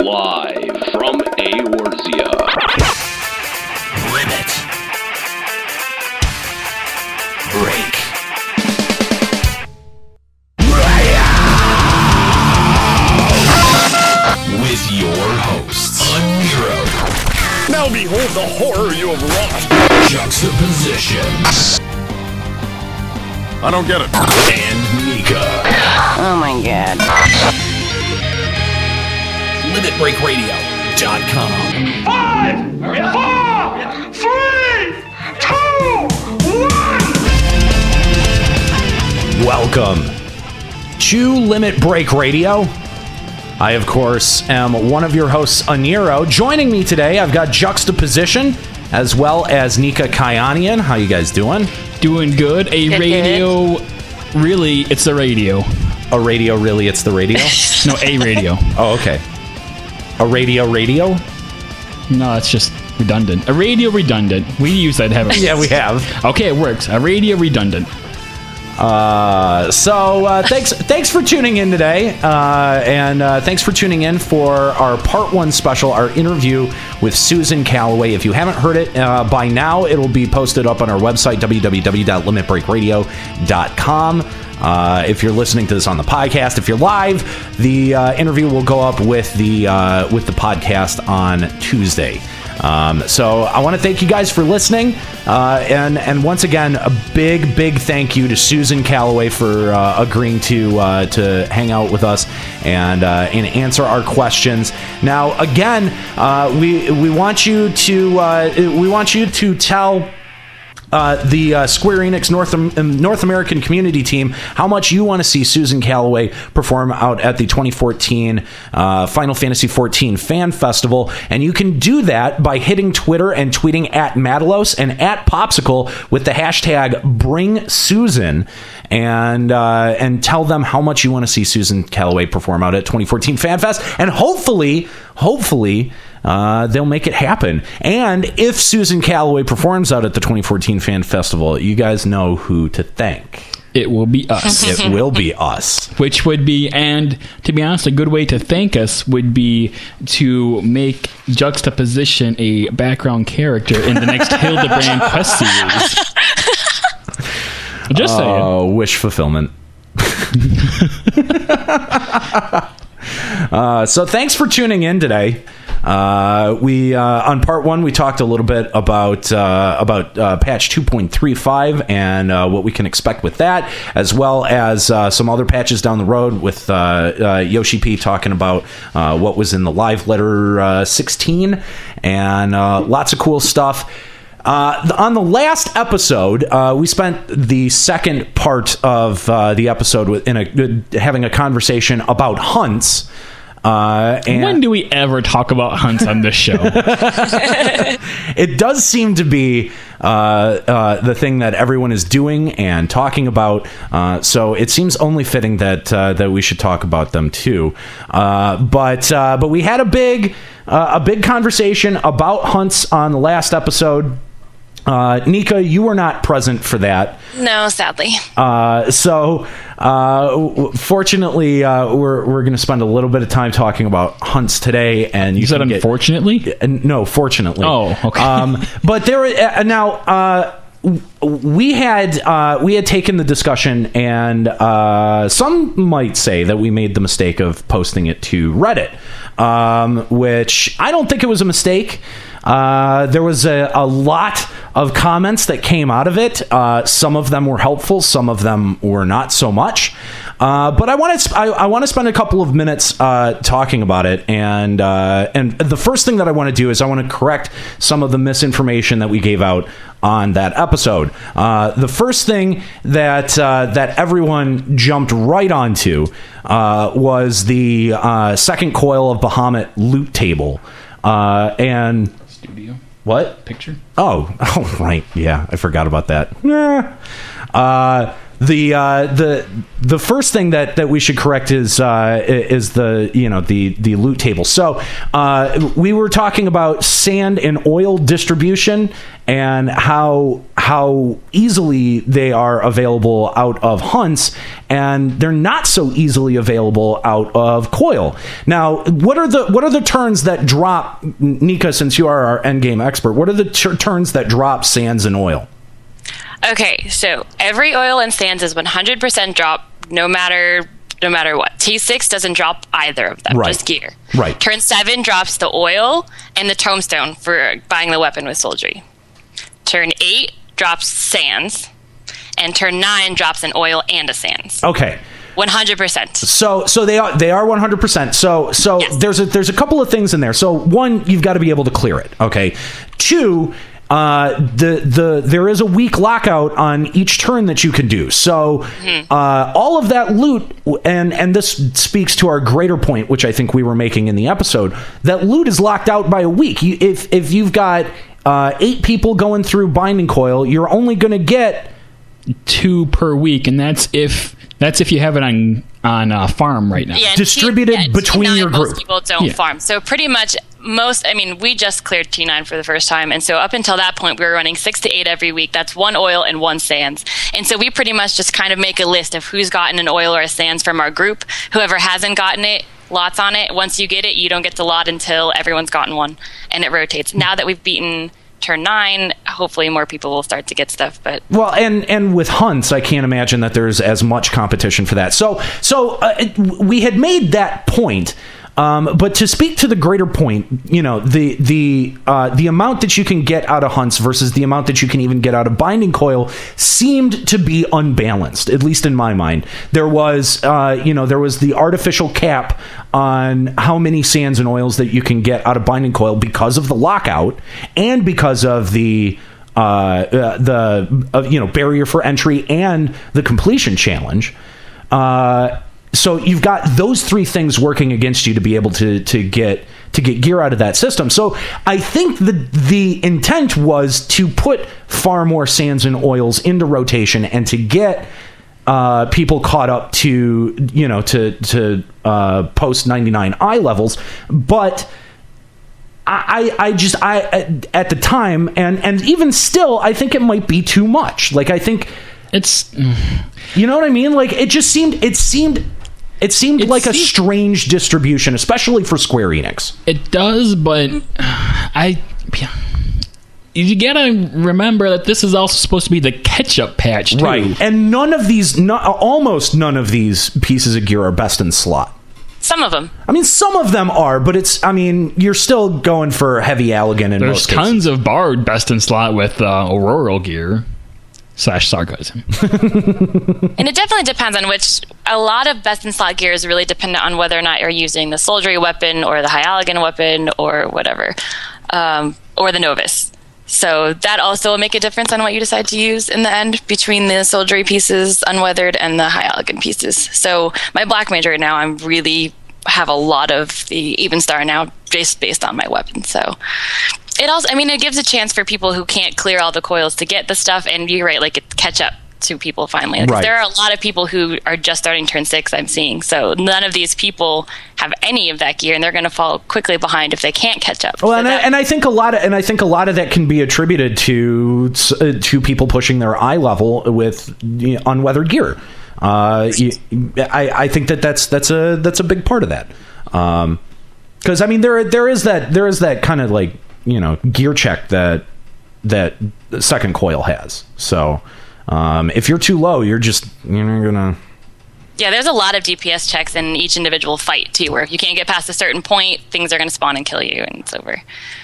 Live from Eorzea. Limit. Break. With your hosts, Aniero, Now behold the horror you have wrought. Juxtaposition, I don't get it. and Nika. Oh my god. LimitBreakRadio.com. Five, four, three, two, one. Welcome to Limit Break Radio. I, of course, am one of your hosts, Aniero. Joining me today, I've got Juxtaposition as well as Nika Kyanian. How you guys doing? Doing good. A Good, radio. Really, it's the radio. A radio, really? It's the radio? No, a radio. oh, okay. A radio, radio? No, that's just redundant. A radio redundant. We use that heavily. Yeah, we have. Okay, it works. A radio redundant. Uh, so uh, thanks, thanks for tuning in today, uh, and uh, thanks for tuning in for our part one special, our interview with Susan Calloway. If you haven't heard it uh, by now, it'll be posted up on our website www.limitbreakradio.com. Uh, if you're listening to this on the podcast, if you're live, the uh, interview will go up with the uh, with the podcast on Tuesday. Um, so I want to thank you guys for listening, uh, and and once again a big big thank you to Susan Calloway for uh, agreeing to uh, to hang out with us and and answer our questions. Now again, we we want you to we want you to tell uh, the uh, Square Enix North um, North American community team how much you want to see Susan Calloway perform out at the 2014 uh, Final Fantasy 14 Fan Festival, and you can do that by hitting Twitter and tweeting at Matalos and at Popsicle with the hashtag Bring Susan. And uh, and tell them how much you want to see Susan Calloway perform out at 2014 Fan Fest, and hopefully, hopefully, uh, they'll make it happen. And if Susan Calloway performs out at the 2014 Fan Festival, you guys know who to thank. It will be us. It will be us. Which would be, and to be honest, a good way to thank us would be to make juxtaposition a background character in the next Hildebrand quest series. Just saying. Oh, wish fulfillment. uh, so thanks for tuning in today. Uh, we uh, on part one we talked a little bit about uh, about uh, patch 2.35 and uh, what we can expect with that, as well as uh, some other patches down the road with Yoshi P talking about what was in the live letter uh, 16 and lots of cool stuff. Uh, on the last episode, uh, we spent the second part of uh, the episode in a, having a conversation about hunts. Uh, and when do we ever talk about hunts on this show? it does seem to be uh, uh, the thing that everyone is doing and talking about. Uh, so it seems only fitting that uh, that we should talk about them too. Uh, but uh, but we had a big uh, a big conversation about hunts on the last episode. Uh, Nika, you were not present for that. No, sadly. Uh, so, uh, w- fortunately, uh, we're we're going to spend a little bit of time talking about hunts today, and you, You said can get- unfortunately? uh, no, fortunately. Oh, okay. Um, but there uh, now. Uh, we had uh, we had taken the discussion, and uh, some might say that we made the mistake of posting it to Reddit, um, which I don't think it was a mistake. Uh, there was a, a lot of comments that came out of it. Uh, some of them were helpful, some of them were not so much. Uh, but I want to I, I want to spend a couple of minutes uh, talking about it, and uh, and the first thing that I want to do is I want to correct some of the misinformation that we gave out on that episode. The first thing that that everyone jumped right onto was the second coil of Bahamut loot table, and what? picture. Oh, oh, right. Yeah, I forgot about that. Nah. Uh, the uh, the the first thing that, that we should correct is uh, is the you know the the loot table. So uh, we were talking about sand and oil distribution and how how easily they are available out of hunts, and they're not so easily available out of coil. Now, what are the what are the turns that drop Nika? Since you are our endgame expert, what are the tur turns that drop sands and oil? Okay, so every oil and sands is 100% drop, no matter no matter what. T6 doesn't drop either of them, Right. just gear. Right. Turn seven drops the oil and the tombstone for buying the weapon with soldiery. Turn eight drops sands, and turn nine drops an oil and a sands. Okay. 100%. So so they are they are 100%. So so Yes. there's a there's a couple of things in there. So one you've got to be able to clear it, okay? Two uh, the the there is a week lockout on each turn that you can do. So uh, all of that loot and and this speaks to our greater point, which I think we were making in the episode. That loot is locked out by a week. You, if if you've got uh, eight people going through binding coil, you're only going to get Two per week, and that's if that's if you have it on on a farm right now. Yeah, Distributed T- yeah, between T9 your most people don't Yeah. farm. So pretty much most, I mean, we just cleared T9 for the first time. And so up until that point, we were running six to eight every week. That's one oil and one sands. And so we pretty much just kind of make a list of who's gotten an oil or a sands from our group. Whoever hasn't gotten it, lots on it. Once you get it, you don't get the lot until everyone's gotten one. And it rotates. Now that we've beaten turn nine, hopefully more people will start to get stuff. But Well, and and with hunts, I can't imagine that there's as much competition for that. So so uh, we had made that point. Um, but to speak to the greater point, you know the the uh, the amount that you can get out of hunts versus the amount that you can even get out of binding coil seemed to be unbalanced, at least in my mind. There was uh, you know there was the artificial cap on how many sands and oils that you can get out of binding coil because of the lockout and because of the uh, uh, the uh, you know barrier for entry and the completion challenge. Uh, so you've got those three things working against you to be able to to get to get gear out of that system. So I think the the intent was to put far more sands and oils into rotation and to get uh, people caught up to you know to to uh, post 99 eye levels, but. I, I just I at- at the time and and even still I think it might be too much. Like I think It's you know what I mean? Like it just seemed it seemed it seemed It like a strange distribution, especially for Square Enix. It does, but I. You gotta remember that this is also supposed to be the catch-up patch, too. And none of these no, almost none of these pieces of gear are best in slot. some of them. I mean some of them are, but it's I mean you're still going for heavy Allagan in There's most cases. tons of Bard best in slot with uh, Auroral gear slash sarcasm. And it definitely depends on which. A lot of best in slot gear is really dependent on whether or not you're using the soldiery weapon or the High Allagan weapon or whatever, um, or the Novus. So that also will make a difference on what you decide to use in the end between the soldiery pieces, unweathered, and the High Allagan pieces. So my black mage right now, I'm really have a lot of the even star now just based on my weapon. So it also, I mean, it gives a chance for people who can't clear all the coils to get the stuff, and you're right, like it catch up to people finally. Right. there are a lot of people who are just starting turn six. I'm seeing, so none of these people have any of that gear, and they're going to fall quickly behind if they can't catch up. Well, So and, I, and I think a lot of and I think a lot of that can be attributed to uh, to people pushing their eye level with you know, unweathered gear. Uh, you, I, I think that that's that's a that's a big part of that. Because I mean there there is that there is that kind of like you know gear check that that second coil has. So um, if you're too low, you're just you're gonna. yeah, there's a lot of DPS checks in each individual fight too, where if you can't get past a certain point, things are to spawn and kill you, and it's over.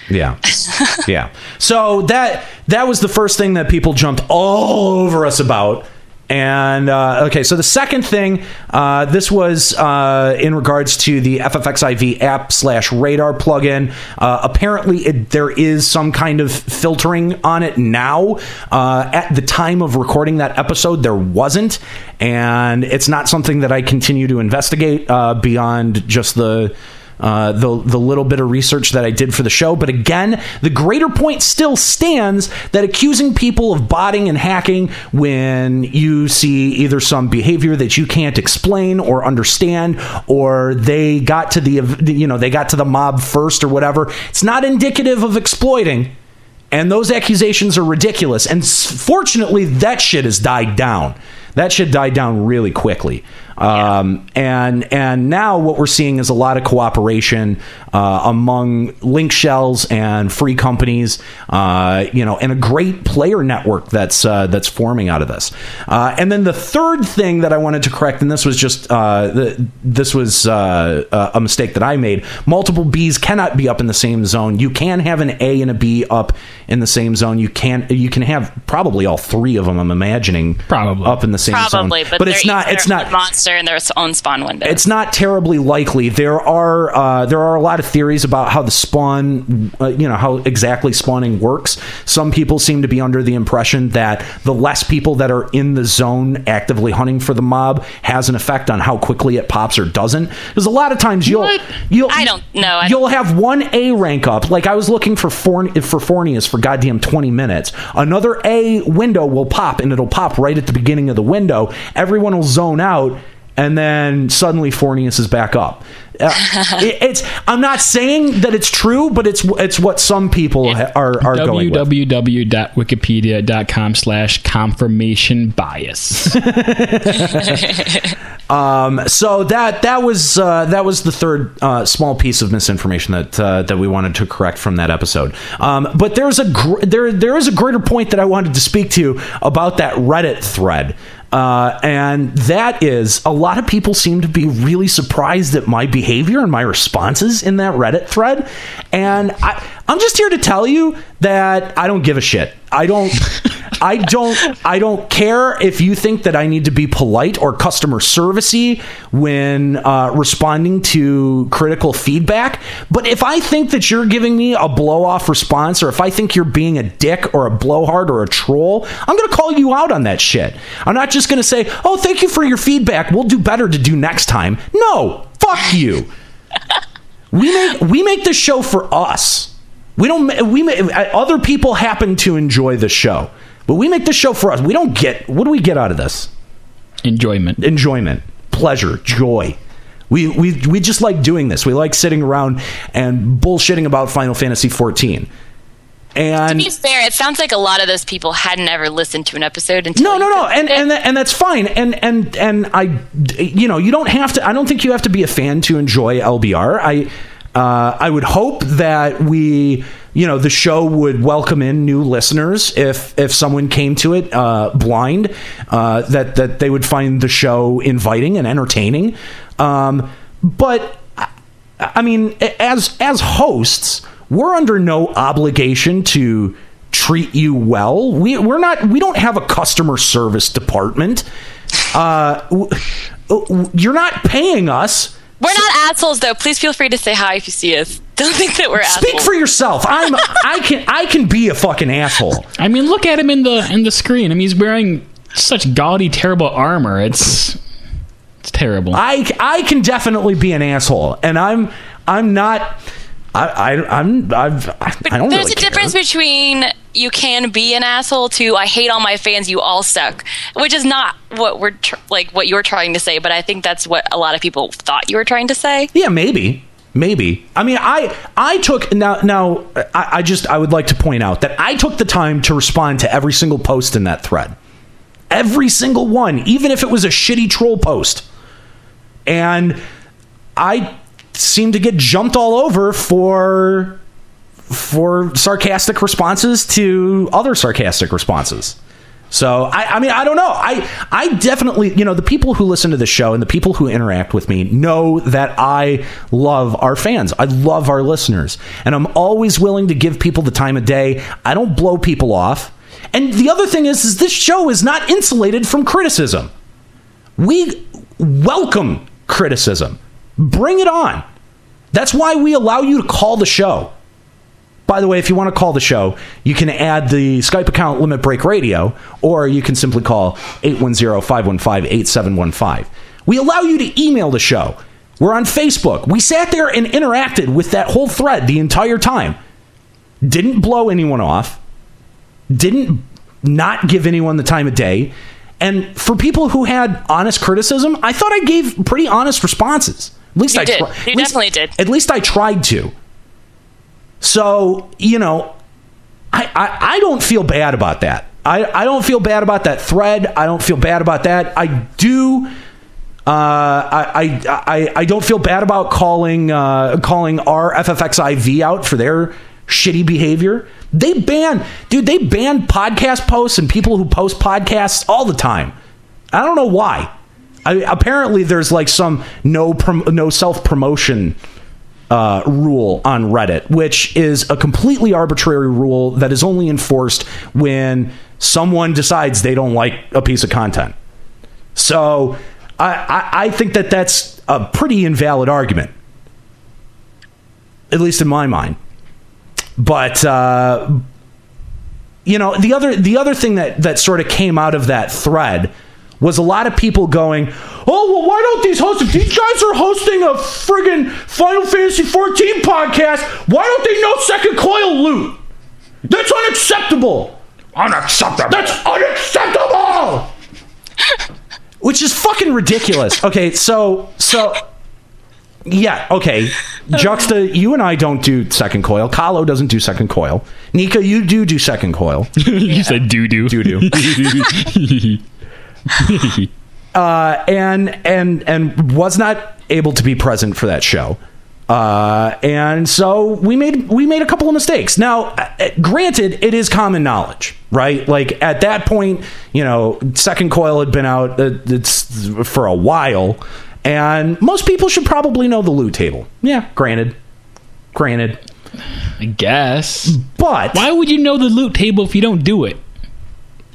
Yeah. yeah. So that that was the first thing that people jumped all over us about. And uh, okay, so the second thing, uh, this was uh, in regards to the FFXIV app slash radar plugin. Uh, apparently, it, there is some kind of filtering on it now. Uh, at the time of recording that episode, there wasn't, and it's not something that I continue to investigate uh, beyond just the uh, the the little bit of research that I did for the show. But again, the greater point still stands that accusing people of botting and hacking when you see either some behavior that you can't explain or understand, or they got to the you know they got to the mob first or whatever. It's not indicative of exploiting. And those accusations are ridiculous. And fortunately, that shit has died down. That shit died down really quickly. Um, and and now what we're seeing is a lot of cooperation uh, among link shells and free companies, uh, you know, and a great player network that's uh, that's forming out of this. Uh, and then the third thing that I wanted to correct, and this was just uh, the, this was uh, a mistake that I made. Multiple Bs cannot be up in the same zone. You can have an A and a B up in the same zone. You can you can have probably all three of them. I'm imagining Probably. up in the same zone. But, but it's not. It's not own monster in their own spawn window. it's not terribly likely. There are uh, there are a lot of theories about how the spawn, uh, you know, how exactly spawning works. Some people seem to be under the impression that the less people that are in the zone actively hunting for the mob has an effect on how quickly it pops or doesn't. Because a lot of times you'll What? you'll I don't know. I you'll have one A rank up. Like I was looking for Forn- for Forneus for goddamn twenty minutes. Another A window will pop, and it'll pop right at the beginning of the window. Everyone will zone out, and then suddenly Forneus is back up. Uh, it- it's. I'm not saying that it's true, but it's it's what some people ha- are are going with. www.wikipedia.com slash confirmation bias. so that that was uh, that was the third uh, small piece of misinformation that uh, that we wanted to correct from that episode. Um, but there's a gr- there there is a greater point that I wanted to speak to about that Reddit thread. Uh, and that is a lot of people seem to be really surprised at my behavior and my responses in that Reddit thread. And I, I'm just here to tell you that I don't give a shit. I don't. I don't I don't care if you think that I need to be polite or customer servicey when uh, responding to critical feedback. But if I think that you're giving me a blow off response, or if I think you're being a dick or a blowhard or a troll, I'm going to call you out on that shit. I'm not just going to say, "Oh, thank you for your feedback. We'll do better to do next time." No, fuck you. we make we make this show for us. We don't. We ma- other people happen to enjoy the show, but we make this show for us. We don't get. What do we get out of this? Enjoyment. Enjoyment, pleasure, joy. We we we just like doing this. We like sitting around and bullshitting about Final Fantasy 14. And to be fair, it sounds like a lot of those people hadn't ever listened to an episode until no, no, no, and and that, and that's fine. And and and I, you know, you don't have to. I don't think you have to be a fan to enjoy LBR. I, uh, I would hope that we, you know, the show would welcome in new listeners if if someone came to it uh, blind, uh, that that they would find the show inviting and entertaining. Um, but I- mean, as as hosts, we're under no obligation to treat you well. We we're not. We don't have a customer service department. Uh, you're not paying us. We're not assholes, though. Please feel free to say hi if you see us. Don't think that we're assholes. Speak assholes. for yourself. I'm. I can. I can be a fucking asshole. I mean, look at him in the in the screen. I mean, he's wearing such gaudy, terrible armor. It's it's terrible. I I can definitely be an asshole, and I'm I'm not. I, I I'm I've I don't There's really a difference between you can be an asshole to I hate all my fans, you all suck, which is not what we're tr- like what you're trying to say. But I think that's what a lot of people thought you were trying to say. Yeah, maybe. Maybe. I mean, I I took now now I, I just I would like to point out that I took the time to respond to every single post in that thread. Every single one, even if it was a shitty troll post. And I seem to get jumped all over for for sarcastic responses to other sarcastic responses. So I, I mean I don't know. I I definitely you know the people who listen to the show and the people who interact with me know that I love our fans. I love our listeners. And I'm always willing to give people the time of day. I don't blow people off. And the other thing is is this show is not insulated from criticism. We welcome criticism. Bring it on. That's why we allow you to call the show by the way, if you want to call the show, you can add the Skype account Limit Break Radio, or you can simply call 810-515-8715. We allow you to email the show. We're on Facebook. We sat there and interacted with that whole thread the entire time. Didn't blow anyone off. Didn't not give anyone the time of day. And for people who had honest criticism, I thought I gave pretty honest responses. At least You I did. tri- You least- definitely did. At least I tried to. So, you know, I, I, I don't feel bad about that. I, I don't feel bad about that thread. I don't feel bad about that. I do. Uh, I, I, I, I don't feel bad about calling uh, calling r/FFXIV out for their shitty behavior. They ban, dude. They ban podcast posts and people who post podcasts all the time. I don't know why. I, apparently, there's like some no prom- no self promotion uh, rule on Reddit, which is a completely arbitrary rule that is only enforced when someone decides they don't like a piece of content. So I, I, I think that that's a pretty invalid argument, at least in my mind. But uh, you know, the other the other thing that that sort of came out of that thread was a lot of people going, "Oh, well, why don't these hosts? If these guys are hosting a friggin' Final Fantasy 14 podcast, why don't they know second coil loot? That's unacceptable. Unacceptable. That's unacceptable." Which is fucking ridiculous. Okay, so so yeah, okay. Juxta, you and I don't do second coil. Kahlo doesn't do second coil. Nika, you do do second coil. you said doo doo. Doo doo. uh, and and and was not able to be present for that show. Uh, and so we made we made a couple of mistakes. Now, uh, granted, it is common knowledge, right? Like at that point, you know, second coil had been out uh, it's for a while, and most people should probably know the loot table. Yeah, granted, granted, I guess. but Why would you know the loot table if you don't do it?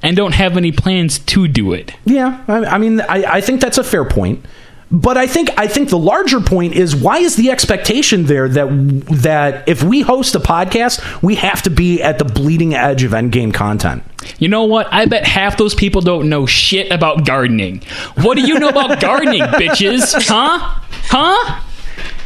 And don't have any plans to do it? Yeah, I, I mean, I, I think that's a fair point. But I think I think the larger point is why is the expectation there that that if we host a podcast, we have to be at the bleeding edge of endgame content. You know what? I bet half those people don't know shit about gardening. What do you know about gardening, bitches? Huh? Huh?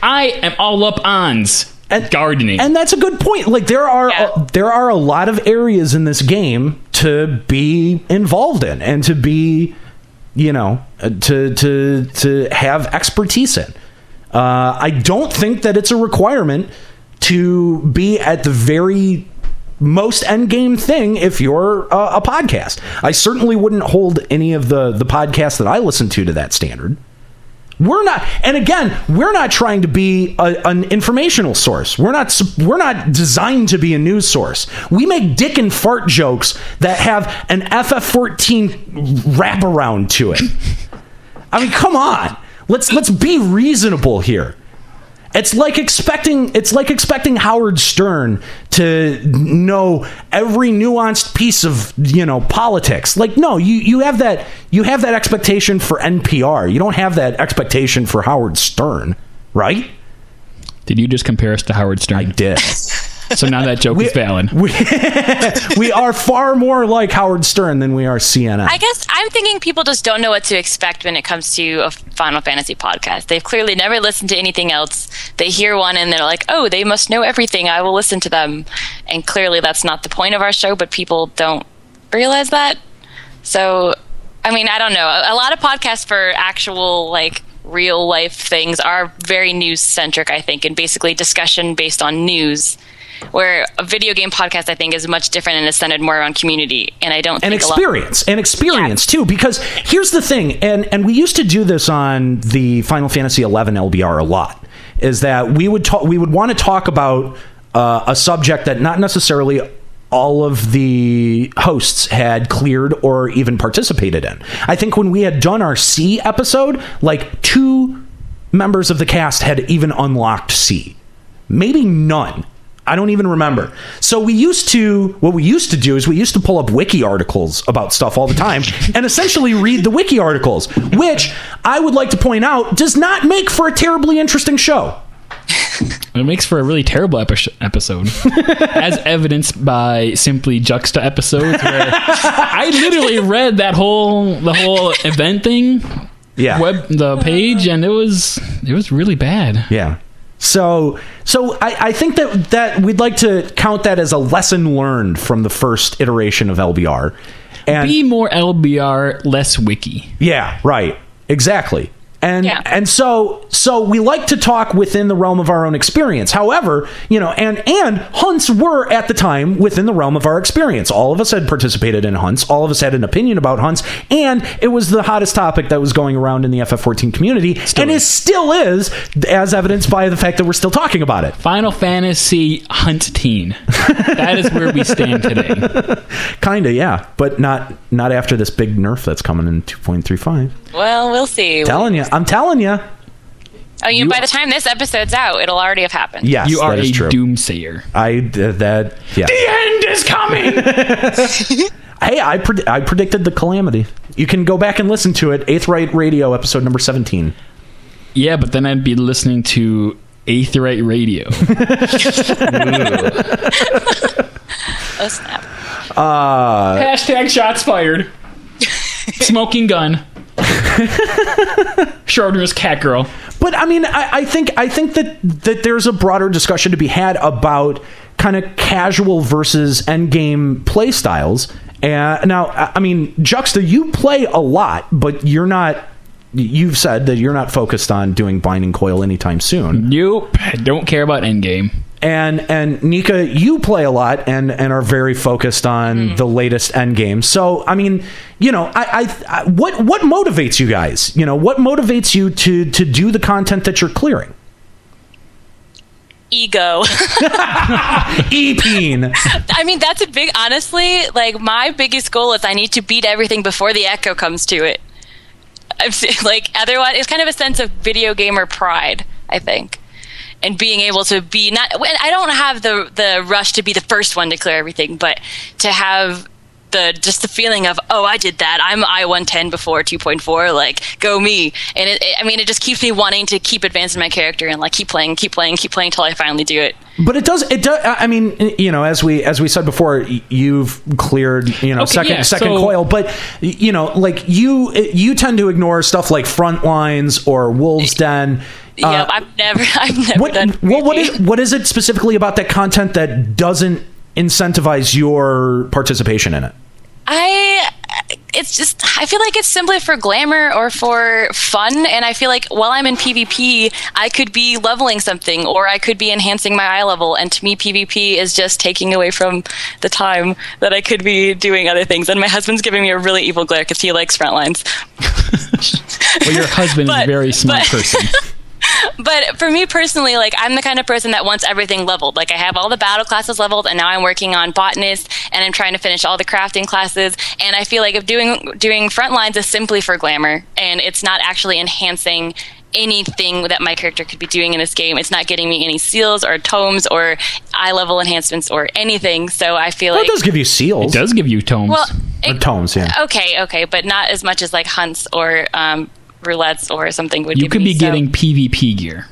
I am all up ons And- gardening. And that's a good point. Like there are Yeah. uh, there are a lot of areas in this game to be involved in and to be, you know, uh, to to to have expertise in. Uh, I don't think that it's a requirement to be at the very most end game thing if you're a, a podcast. I certainly wouldn't hold any of the the podcasts that I listen to to that standard. We're not, and again, we're not trying to be a, an informational source. We're not. We're not designed to be a news source. We make dick and fart jokes that have an FF14 wraparound to it. I mean, come on. Let's let's be reasonable here. It's like expecting it's like expecting Howard Stern to know every nuanced piece of, you know, politics. Like no, you you have that you have that expectation for NPR. You don't have that expectation for Howard Stern, right? Did you just compare us to Howard Stern? I did. so now that joke is valid. we, we are far more like Howard Stern than we are CNN. I guess I'm thinking people just don't know what to expect when it comes to a Final Fantasy podcast. They've clearly never listened to anything else. They hear one and they're like, "Oh, they must know everything. I will listen to them." And clearly, that's not the point of our show. But people don't realize that. So, I mean, I don't know. A, a lot of podcasts for actual like real life things are very news centric. I think, and basically discussion based on news. Where a video game podcast, I think, is much different and is centered more around community. And I don't and think a lot- experience and experience too because here's the thing and and we used to do this on the final fantasy 11 lbr a lot is that we would talk we would want to talk about uh, a subject that not necessarily all of the hosts had cleared or even participated in. I think when we had done our c episode like two members of the cast had even unlocked c. Maybe none I don't even remember. So we used to what we used to do is we used to pull up wiki articles about stuff all the time and essentially read the wiki articles, which I would like to point out does not make for a terribly interesting show. It makes for a really terrible epi- episode, as evidenced by simply juxta episodes. Where I literally read that whole the whole event thing, Yeah. web the page, and it was it was really bad. Yeah. So so I, I think that that we'd like to count that as a lesson learned from the first iteration of LBR. And Be more LBR, less wiki. Yeah, right. Exactly. And Yeah. and so so we like to talk within the realm of our own experience. However, you know, and and hunts were at the time within the realm of our experience. All of us had participated in hunts. All of us had an opinion about hunts, and it was the hottest topic that was going around in the FF14 community, and it still is, as evidenced by the fact that we're still talking about it. Final Fantasy Hunt Teen. that is where we stand today. Kinda, yeah, but not not after this big nerf that's coming in 2.35. Well, we'll see. Telling you, I'm telling you. Oh, you, by the time this episode's out, it'll already have happened. Yes, You are that a true. doomsayer. I uh, that yeah. The end is coming. Hey, I pred- I predicted the calamity. You can go back and listen to it. Aetherite Radio, episode number seventeen. yeah, but then I'd be listening to Aetherite Radio. Oh, snap. Hashtag shots fired. Smoking gun. Schrodinger's cat girl. But I mean, I, I think I think that that there's a broader discussion to be had about kind of casual versus end game play styles. And now, I I mean, Juxta, you play a lot, but you're not. You've said that you're not focused on doing binding coil anytime soon. Nope. Don't care about endgame. And and Nika, you play a lot and and are very focused on Mm. the latest end game. So I mean, you know, I, I, I what what motivates you guys? You know, what motivates you to to do the content that you're clearing? Ego. Epeen. I mean, that's a big, honestly, like, my biggest goal is I need to beat everything before the echo comes to it. I'm like, otherwise, it's kind of a sense of video gamer pride, I think. And being able to be not. I don't have the, the rush to be the first one to clear everything, but to have the, just the feeling of, oh, I did that. I'm I 110 before 2.4, like, go me. And it, it, I mean, it just keeps me wanting to keep advancing my character and, like, keep playing, keep playing, keep playing until I finally do it. But it does. It does. I mean, you know, as we as we said before, you've cleared you know Okay, second yeah, second so- coil, but you know, like you you tend to ignore stuff like front lines or wolves den. Yeah, Uh, I've never, I've never what done. well, what PvP. is what is it specifically about that content that doesn't incentivize your participation in it? I it's just I feel like it's simply for glamour or for fun and I feel like while I'm in PvP I could be leveling something or I could be enhancing my eye level and to me PvP is just taking away from the time that I could be doing other things and my husband's giving me a really evil glare cuz he likes front lines. Well, your husband is a very smart but- person. But for me personally, like I'm the kind of person that wants everything leveled. Like I have all the battle classes leveled, and now I'm working on botanist, and I'm trying to finish all the crafting classes. And I feel like if doing doing front lines is simply for glamour, and it's not actually enhancing anything that my character could be doing in this game. It's not getting me any seals or tomes or eye level enhancements or anything. So I feel Well, like it does give you seals. It does give you tomes. well, Or it- tomes, yeah. okay, okay, but not as much as like hunts or um, roulettes or something would. you could me, be so- getting PvP gear.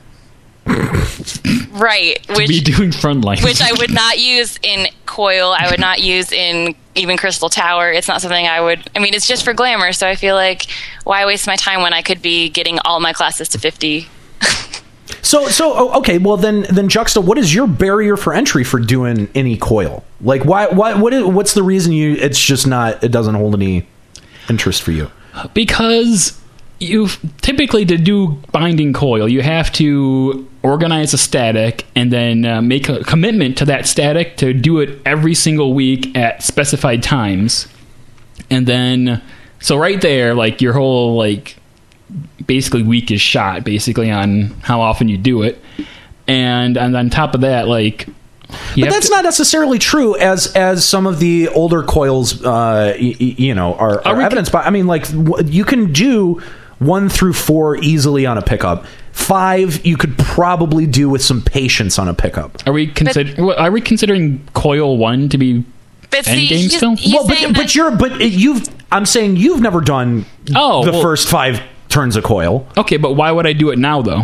right, which Be doing front lines. which I would not use in Coil. I would not use in even Crystal Tower. It's not something I would. I mean, it's just for glamour. So I feel like why waste my time when I could be getting all my classes to fifty? So so oh, okay, well then then Juxta, what is your barrier for entry for doing any coil? Like why why what is, what's the reason you it's just not it doesn't hold any interest for you? because you typically to do binding coil you have to organize a static and then uh, make a commitment to that static to do it every single week at specified times. And then so right there like your whole like basically week is shot basically on how often you do it. And and on top of that like you But that's to- not necessarily true as as some of the older coils uh y- y- you know are, are we- evidenced by I mean like w- you can do 1 through 4 easily on a pickup. 5 you could probably do with some patience on a pickup. are we consider are we considering coil 1 to be But Endgame he's- still? he's well, saying but, but you're but you've I'm saying you've never done Oh, the well- first 5 turns of coil. okay but why would i do it now though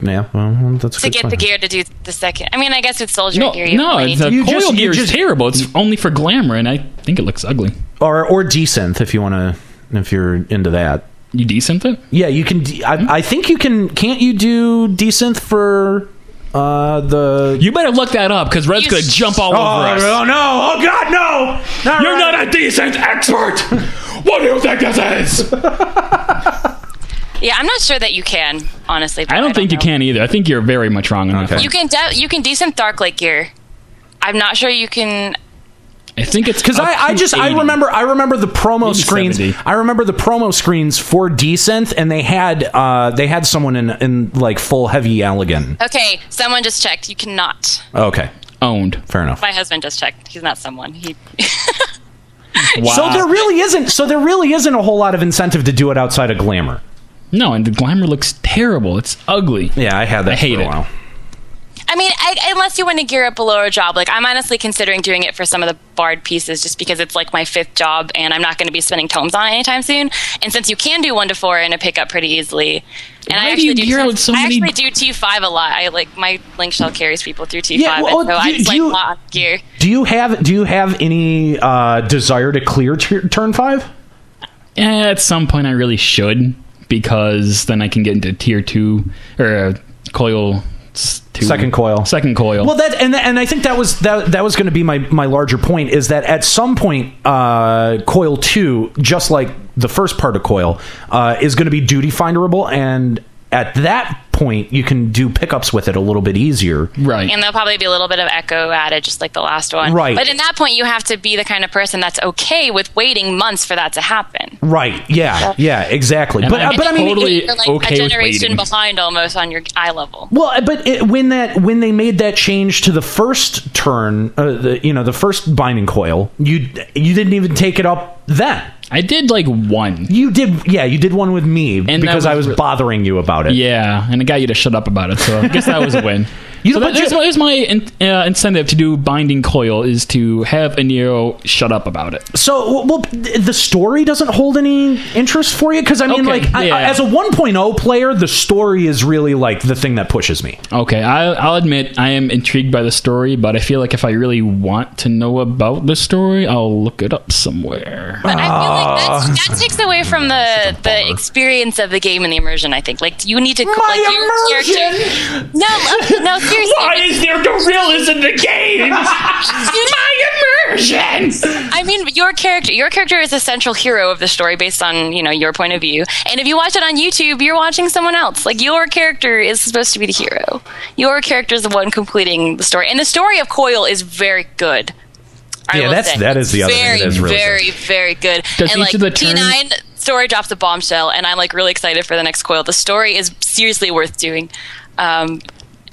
Yeah, well, that's a to good get point. the gear to do the second. I mean, I guess with soldier No, gear, you no, it's need a to- You coil just- you gear is just- terrible. It's only for glamour, and I think it looks ugly. or or desynth if you want to if you're into that. You desynth it? Yeah, you can. De- I, I think you can. Can't you do desynth for uh the? You better look that up because Red's You gonna s- jump all oh, over us. oh no! Oh God, no! Not You're right. not a desynth expert. what do you think this is? Yeah, I'm not sure that you can, honestly. but I don't think you can either. I think you're very much wrong on that. Okay. one. You can de- you can desynth dark light gear. I'm not sure you can. I think it's Because I, I to just I remember I remember the promo Maybe screens. 70. I remember the promo screens for Desynth, and they had uh they had someone in in like full heavy Allagan. Okay, someone just checked. You cannot. Okay, owned. fair enough. My husband just checked. He's not someone. He. Wow. So there really isn't. So there really isn't a whole lot of incentive to do it outside of Glamour. no, and the glamour looks terrible. It's ugly. Yeah, I had that I hate for a it. While. I mean, I, unless you want to gear up a lower job, like I'm honestly considering doing it for some of the Bard pieces, just because it's like my fifth job, and I'm not going to be spending tomes on it anytime soon. And since you can do one to four in a pickup pretty easily, and Why I do you actually gear do, out so I actually do T five a lot. I like my link shell carries people through T Yeah, five, well, and so do I you- just like you- lot of gear. Do you have Do you have any uh, desire to clear t- turn five? Eh, at some point, I really should because then I can get into tier two or uh, coil s- two. Second coil. Second coil. Well, that and and I think that was that that was going to be my my larger point is that at some point, uh, coil two, just like the first part of coil, uh, is going to be duty finderable, and at that point, you can do pickups with it a little bit easier. right. And there'll probably be a little bit of echo added, just like the last one. Right. But in that point, you have to be the kind of person that's okay with waiting months for that to happen. Right? Yeah. Yeah. Exactly. And But I'm uh, but I mean, totally- You're like okay a generation behind almost on your eye level. Well, but it, when that when they made that change to the first turn, uh, the you know the first binding coil, you you didn't even take it up then. I did like one. You did, yeah, you did one with me that because I was was re- bothering you about it. Yeah, and I got you to shut up about it, so I guess that was a win. You- so but that, there's, you- there's my in, uh, incentive to do binding coil is to have Aniero shut up about it. So, well, the story doesn't hold any interest for you because I mean, Okay, like, yeah. I- as a 1.0 player, the story is really like the thing that pushes me. Okay, I, I'll admit I am intrigued by the story, but I feel like if I really want to know about the story, I'll look it up somewhere. But I feel like Ah. that takes away from the the experience of the game and the immersion. I think like you need to like your character. No, no, seriously. is there gorillas in the game? My immersion! I mean, your character, your character is a central hero of the story based on you know your point of view. And if you watch it on YouTube, you're watching someone else. Like your character is supposed to be the hero. Your character is the one completing the story, and the story of Coil is very good. I Yeah, that's- say. that is the other thing. very, really very, very good. Does and each like of the turns- T9 story drops a bombshell, and I'm like really excited for the next Coil. The story is seriously worth doing. Um,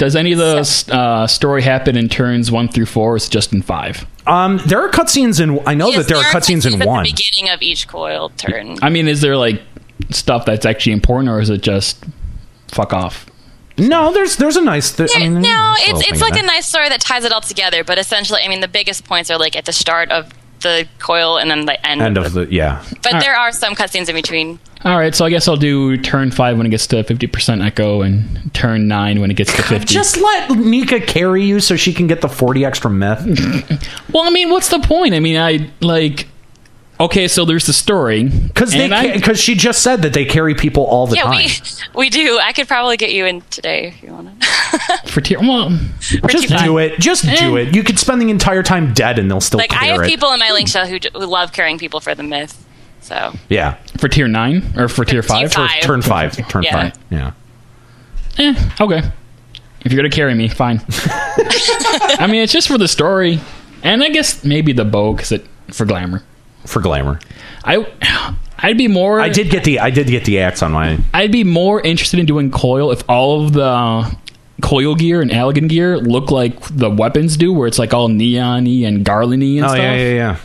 Does any of the uh, story happen in turns one through four, or is it just in five? Um, there are cutscenes in. I know yes, that there are cutscenes in at one. the beginning of each Coil turn. I mean, is there like stuff that's actually important, or is it just fuck off? No, there's there's a nice. Th- I mean, no, it's it's like in a nice story that ties it all together. But essentially, I mean, the biggest points are like at the start of the coil and then the end. end of the yeah. but Alright. there are some cutscenes in between. All right, so I guess I'll do turn five when it gets to fifty percent echo, and turn nine when it gets to fifty. Just let Nika carry you so she can get the forty extra myth. well, I mean, what's the point? I mean, I like. Okay, so there's the story Because they because she just said that they carry people all the Yeah, time. we we do. I could probably get you in today if you want to. for tier. Well, Just do it. Just do Eh. it. You could spend the entire time dead and they'll still carry. like I have it. people in my link shell who, who love carrying people for the myth. So yeah. for tier nine or for tier five. T5. Five. Turn five. Turn Yeah. five. Yeah. Eh, okay. If you're gonna carry me, fine. I mean, it's just for the story, and I guess maybe the bow because it for glamour. For glamour. I, I'd be more. I did get the I did get the axe on my I'd be more interested in doing coil if all of the uh, coil gear and Allagan gear look like the weapons do, where it's like all neon-y and garland-y and Oh stuff. yeah, yeah, yeah.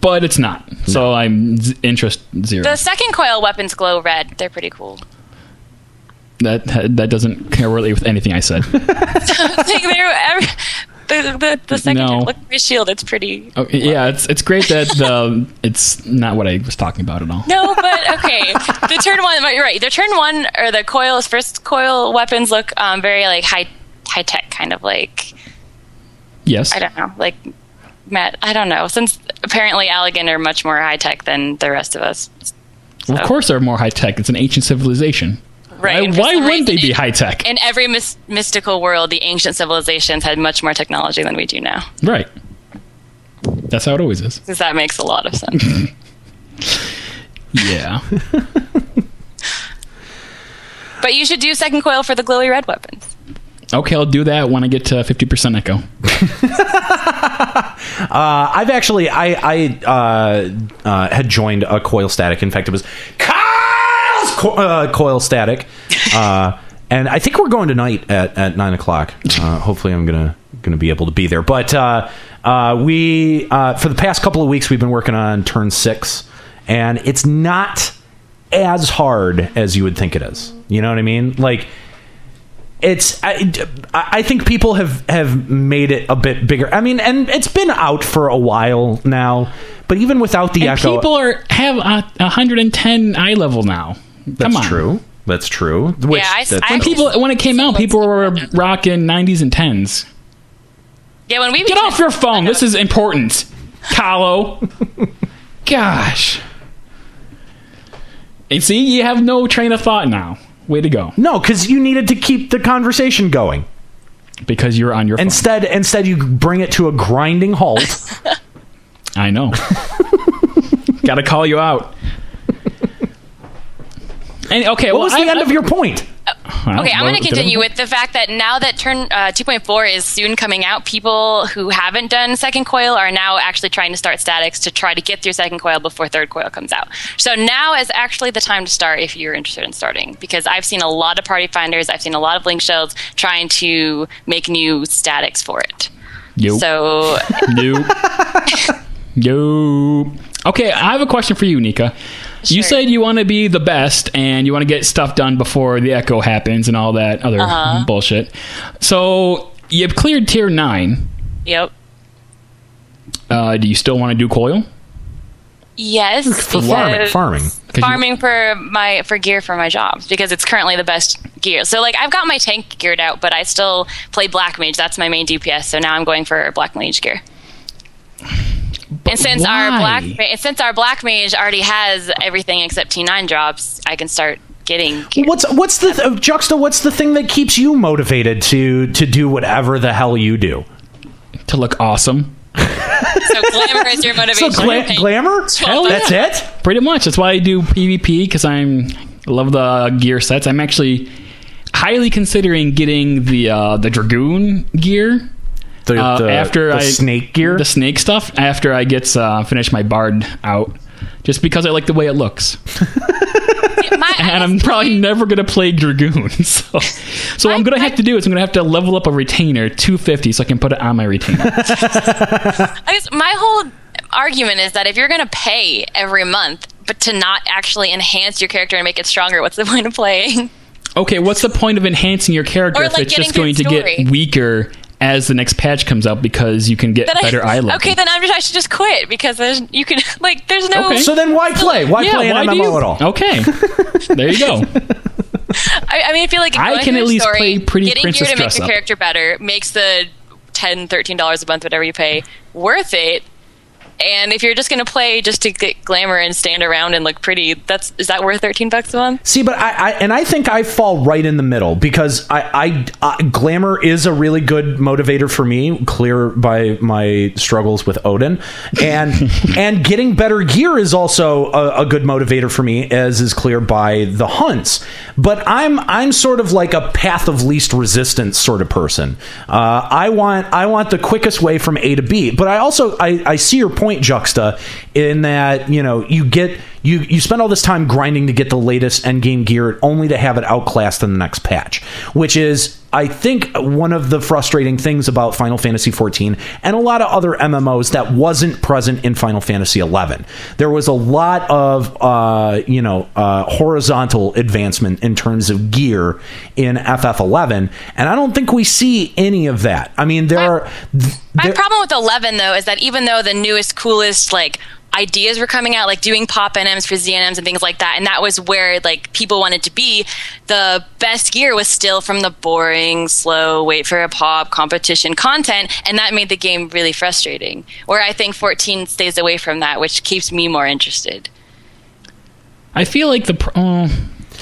But it's not. So I'm z- interest zero. the second coil weapons glow red. They're pretty cool. that that doesn't correlate with anything I said. like they're every, the, the the second No. look at my shield. It's pretty. Okay, yeah, it's it's great that the it's not what I was talking about at all. No, but okay. the turn one, you're right. The turn one or the coil's first coil weapons look um, very like high high tech, kind of like Yes. I don't know, like Matt. I don't know. Since apparently Allagan are much more high tech than the rest of us. Well, of course, they're more high tech. It's an ancient civilization. Right. Why, why wouldn't they be high tech? In every mys- mystical world, the ancient civilizations had much more technology than we do now. Right. That's how it always is. Because that makes a lot of sense. Yeah. But you should do second coil for the glowy red weapons. Okay, I'll do that when I get to 50% echo. I've actually I I uh, uh, had joined a coil static. In fact, it was Kyle's co- uh, coil static, uh, and I think we're going tonight at, at nine o'clock. Uh, hopefully, I'm gonna gonna be able to be there. But uh, uh, we uh, for the past couple of weeks we've been working on turn six, and it's not as hard as you would think it is. You know what I mean? Like it's I, I think people have have made it a bit bigger. I mean, and it's been out for a while now, but even without the And echo, people are have a 110 eye level now. That's Come on. true. That's true. Which, Yeah, I- that's- I- When people when it came out, people were rocking 90s and 10s. Yeah, when we Get off your phone. This is important. Kahlo. Gosh. And see, you have no train of thought now. Way to go. no, because you needed to keep the conversation going. Because you're on your phone. Instead, instead you bring it to a grinding halt. I know. Gotta call you out. And, okay, what well, was I- the end I- of your point? Well, Okay, I'm going to continue with the fact that now that turn uh, 2.4 is soon coming out, people who haven't done second coil are now actually trying to start statics to try to get through second coil before third coil comes out. So now is actually the time to start if you're interested in starting, because I've seen a lot of party finders, I've seen a lot of link shells trying to make new statics for it. Yo. So Yo. Yo. Okay, I have a question for you, Nika. You said you want to be the best and you want to get stuff done before the echo happens and all that other Uh-huh. bullshit. So you've cleared tier nine. yep. Uh, do you still want to do coil? Yes, For farming, because- farming. you- farming for my for gear for my jobs because it's currently the best gear. So like I've got my tank geared out, but I still play black mage. That's my main DPS. So now I'm going for black mage gear. And since our black ma- since our black mage already has everything except T9 drops, I can start getting gear. What's what's the uh, Juxta? What's the thing that keeps you motivated to to do whatever the hell you do? To look awesome. so glamour is your So motivation. gla- glamour? Hell That's yeah. it. Pretty much. That's why I do PvP because I'm I love the gear sets. I'm actually highly considering getting the uh, the dragoon gear The, uh, the- after the I snake gear. the snake stuff after I get uh, finish my bard out. Just because I like the way it looks, My- and I'm probably never gonna play dragoon. So, so what I'm gonna have to do is I'm gonna have to level up a retainer 250 so I can put it on my retainer. I guess my whole argument is that if you're going to pay every month, but to not actually enhance your character and make it stronger, what's the point of playing? Okay, what's the point of enhancing your character Or, if like, it's just getting going to get weaker as the next patch comes out because you can get Then I- better eye level? Okay, then I'm just, I should just quit because there's you can like there's no. Okay. so then why play? Why play an why do MMO you- at all? Okay, there you go. I, I mean, I feel like I can through at least story, play pretty getting Princess gear to make dress your up. character better makes the 10 13 dollars a month, whatever you pay, worth it. And if you're just going to play just to get glamour and stand around and look pretty, that's is that worth 13 bucks a month? See, but I, I and I think I fall right in the middle because I, I, I glamour is a really good motivator for me, clear by my struggles with Odin, and and getting better gear is also a, a good motivator for me, as is clear by the hunts. But I'm I'm sort of like a path of least resistance sort of person. Uh, I want I want the quickest way from A to B, but I also I, I see your point, Juxta, in that you know you get you you spend all this time grinding to get the latest end game gear only to have it outclassed in the next patch which is i think one of the frustrating things about final fantasy XIV and a lot of other mmos that wasn't present in final fantasy 11 there was a lot of uh, you know uh, horizontal advancement in terms of gear in ff11 and i don't think we see any of that. I mean there are My there- problem with 11 though is that even though the newest, coolest like ideas were coming out, like doing pop NMs for ZNMs and things like that, and that was where like people wanted to be. The best gear was still from the boring, slow, wait for a pop competition content, and that made the game really frustrating. Where I think 14 stays away from that, which keeps me more interested. I feel like the. Pr- oh,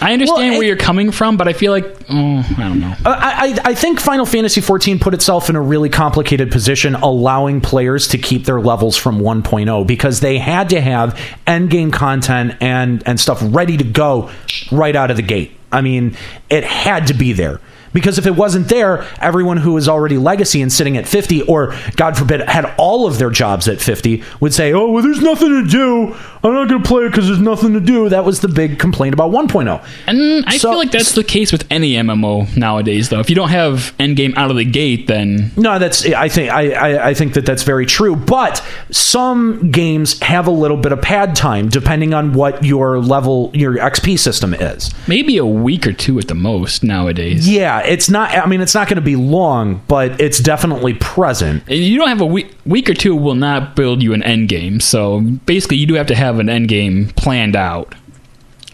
I understand Well, where it- you're coming from, but I feel like oh, I don't know. Uh, I, I, I think Final Fantasy XIV put itself in a really complicated position, allowing players to keep their levels from 1.0 because they had to have endgame content and and stuff ready to go right out of the gate. I mean, it had to be there. Because if it wasn't there, everyone who was already legacy and sitting at 50, or God forbid, had all of their jobs at 50, would say, Oh, well, there's nothing to do. I'm not going to play it because there's nothing to do. That was the big complaint about 1.0. And I So- feel like that's the case with any MMO nowadays, though. If you don't have endgame out of the gate, then No, that's I think I, I I think that that's very true. But some games have a little bit of pad time depending on what your level your XP system is. maybe a week or two at the most nowadays. Yeah, it's not. I mean, it's not going to be long, but it's definitely present. You don't have a week, week or two will not build you an end game. So basically, you do have to have an end game planned out.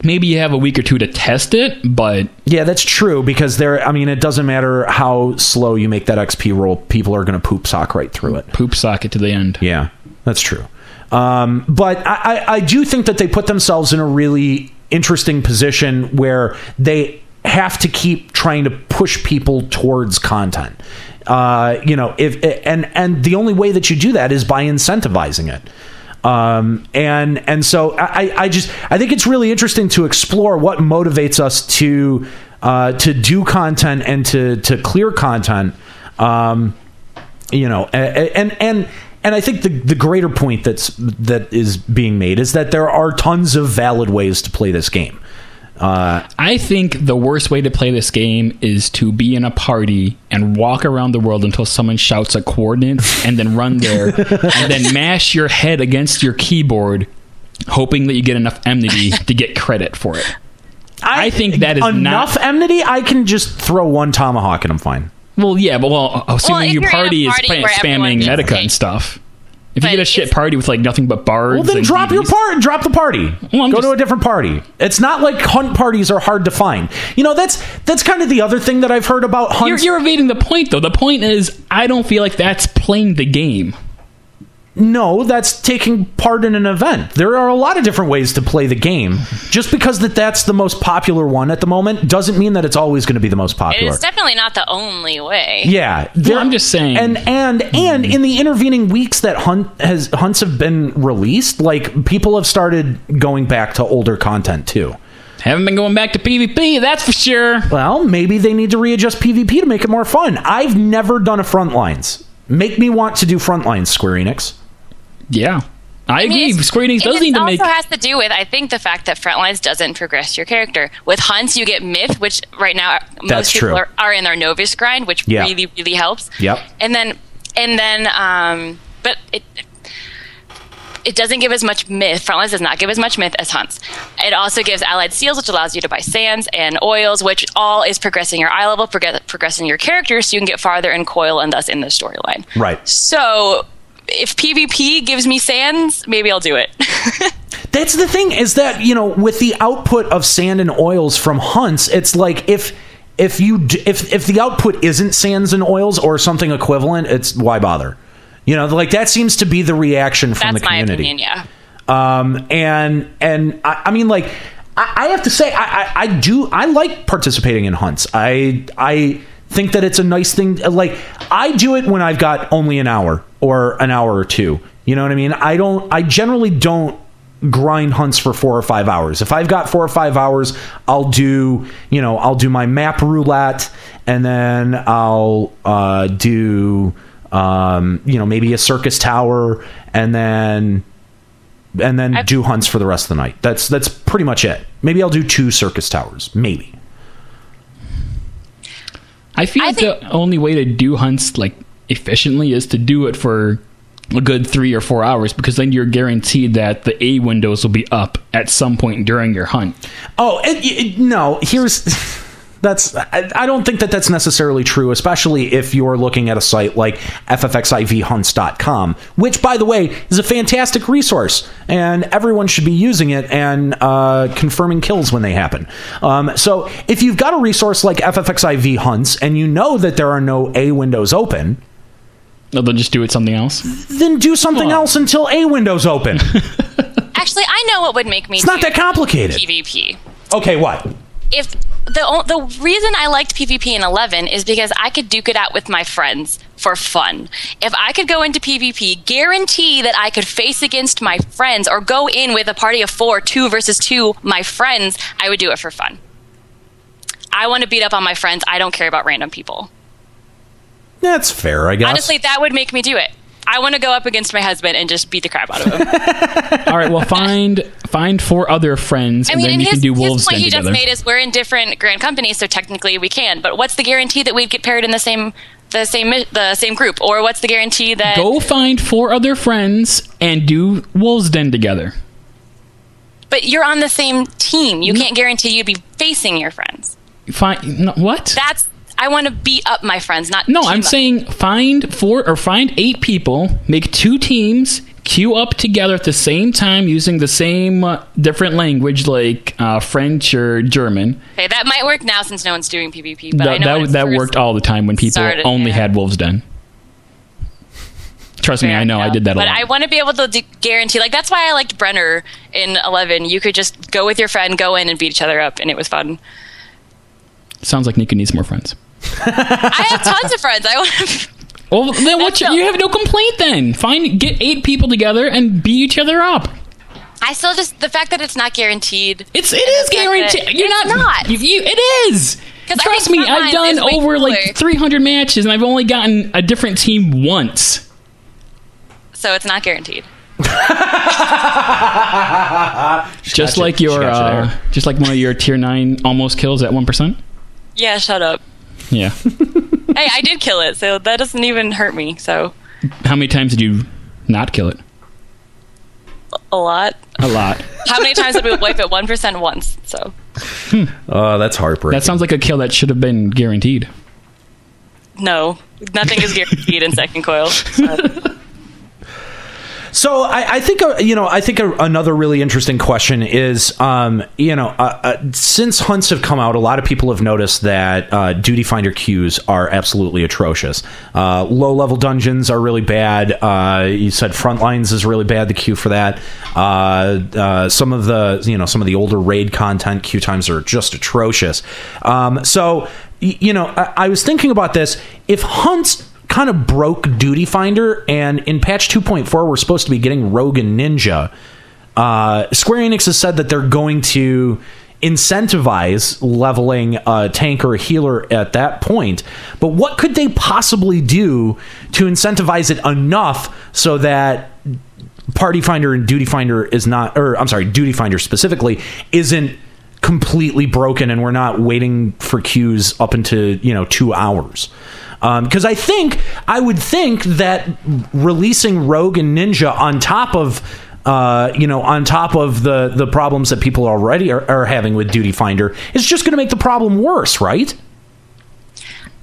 Maybe you have a week or two to test it, but Yeah, that's true because there. I mean, it doesn't matter how slow you make that XP roll; people are going to poop sock right through it. poop sock it to the end. Yeah, that's true. Um, but I, I, I do think that they put themselves in a really interesting position where they have to keep trying to push people towards content. Uh, you know, if and and the only way that you do that is by incentivizing it. Um, and and so I, I just I think it's really interesting to explore what motivates us to uh, to do content and to to clear content. Um, you know and and and I think the the greater point that's that is being made is that there are tons of valid ways to play this game. Uh, I think the worst way to play this game is to be in a party and walk around the world until someone shouts a coordinate and then run there and then mash your head against your keyboard, hoping that you get enough enmity to get credit for it. I think that is enough not- enmity. I can just throw one tomahawk and I'm fine. Well, yeah, but well, assuming if your you're party is party pla- where everyone spamming is Medica and stuff. If But you get a shit party with like nothing but bards, Well, then and drop your DBs part. Drop the party. Well, I'm Go just- to a different party. It's not like hunt parties are hard to find. You know, that's that's kind of the other thing that I've heard about hunts. You're, you're evading the point, though. The point is, I don't feel like that's playing the game. No, that's taking part in an event. There are a lot of different ways to play the game. Just because that that's the most popular one at the moment doesn't mean that it's always going to be the most popular. It's definitely not the only way. yeah, there- I'm just saying. And and and in the intervening weeks that hunt has hunts have been released, like people have started going back to older content too. Haven't been going back to PvP, that's for sure. Well, maybe they need to readjust PvP to make it more fun. I've never done a frontlines. Make me want to do frontlines, Square Enix. Yeah. I, I mean, agree. it's- Square Enix does it need to also has to do with I think the fact that Frontlines doesn't progress your character. With Hunts, you get Myth, which right now most That's people are, are in their Novus grind, which Yeah. really really helps. Yep. And then and then um, but it. It doesn't give as much myth. Frontlines does not give as much myth as hunts. It also gives allied seals, which allows you to buy sands and oils, which all is progressing your eye level, progress, progressing your character, so you can get farther in coil and thus in the storyline. Right. So if PvP gives me sands, maybe I'll do it. That's the thing is that you know with the output of sand and oils from hunts, it's like if if you d- if if the output isn't sands and oils or something equivalent, it's why bother? You know, like that seems to be the reaction from That's the community. opinion. Yeah. um, and and I, I mean like I, I have to say I, I, I do I like participating in hunts. I I think that it's a nice thing. Like I do it when I've got only an hour or an hour or two. You know what I mean? I don't. I generally don't grind hunts for four or five hours. If I've got four or five hours, I'll do you know I'll do my map roulette and then I'll uh, do um, you know maybe a Syrcus Tower and then and then I've- do hunts for the rest of the night. That's that's pretty much it. Maybe I'll do two Syrcus Towers, maybe. I feel I like think- the only way to do hunts like efficiently is to do it for a good three or four hours because then you're guaranteed that the A windows will be up at some point during your hunt. Oh, it, it, no. Here's that's. I, I don't think that that's necessarily true, especially if you're looking at a site like ffxivhunts.com, which, by the way, is a fantastic resource, and everyone should be using it and uh, confirming kills when they happen. Um, so, if you've got a resource like FFXIV Hunts and you know that there are no A windows open, No, they'll just do it something else. then do something else until A windows open. Actually, I know what would make me It's not do that complicated. PvP. Okay, what? If the o- the reason I liked PvP in 11 is because I could duke it out with my friends for fun. If I could go into PvP, guarantee that I could face against my friends or go in with a party of 4, 2 versus 2, my friends, I would do it for fun. I want to beat up on my friends. I don't care about random people. That's fair, I guess. Honestly, that would make me do it. I want to go up against my husband and just beat the crap out of him. All right, well, find find four other friends, I and then you his, can do his wolves point den he together. just made is we're in different grand companies, so technically we can. But what's the guarantee that we'd get paired in the same the same the same group, or what's the guarantee that Go find four other friends and do wolves den together. But you're on the same team. You can't guarantee you'd be facing your friends. Find no, what? That's I want to beat up my friends, not No, I'm up. saying find four or find eight people, make two teams, queue up together at the same time using the same uh, different language like uh, French or German. Okay, that might work now since no one's doing PvP. But I that that, that worked all the time when people started, only yeah. had wolves den. Trust me, I know I did that a But. I want to be able to d- guarantee. Like that's why I liked Brenner in Eleven. You could just go with your friend, go in and beat each other up, and it was fun. Sounds like Nika needs more friends. I have tons of friends. I want to. Well, then what? You, you have no complaint then. Find get eight people together and beat each other up. I still just the fact that it's not guaranteed. It's it is fact that guaranteed. You're it's not. not. You, you, it is. 'Cause I Trust me, I've done is way over like 300 matches, and I've only gotten a different team once. So it's not guaranteed. Just got like your, uh, just like one of your tier nine almost kills at one percent. Yeah, shut up. Yeah. hey, I did kill it, so that doesn't even hurt me. So How many times did you not kill it? a lot. A lot. How many times did we wipe it? One percent once. So hmm. Oh, that's heartbreaking. That sounds like a kill that should have been guaranteed. no, nothing is guaranteed in second coil. So. So I, I think uh, you know I think another really interesting question is um, you know uh, uh, since hunts have come out, a lot of people have noticed that uh, duty finder queues are absolutely atrocious. Uh, low level dungeons are really bad. You said frontlines is really bad. The queue for that. Some of the you know some of the older raid content queue times are just atrocious. Um, so you know I was thinking about this. If hunts kind of broke Duty Finder, and in patch 2.4, we're supposed to be getting Rogue and Ninja. Uh, Square Enix has said that they're going to incentivize leveling a tank or a healer at that point. But what could they possibly do to incentivize it enough so that Party Finder and Duty Finder is not, or I'm sorry, Duty Finder specifically isn't completely broken, and we're not waiting for queues up into you know two hours. Because I think I would think that releasing Rogue and Ninja on top of uh, you know on top of the the problems that people already are, are having with Duty Finder is just going to make the problem worse, right?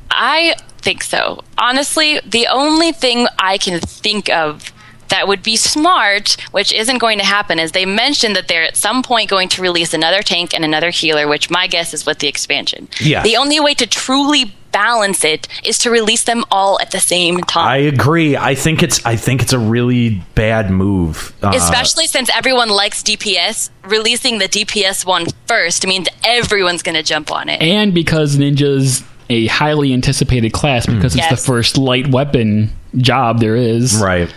I think so. Honestly, the only thing I can think of that would be smart, which isn't going to happen, is they mentioned that they're at some point going to release another tank and another healer, which my guess is with the expansion. Yes. The only way to truly balance it is to release them all at the same time. I agree. I think it's I think it's a really bad move. Uh, Especially since everyone likes DPS, releasing the DPS one first means everyone's going to jump on it. And because Ninja's a highly anticipated class because it's Yes. the first light weapon job there is, right.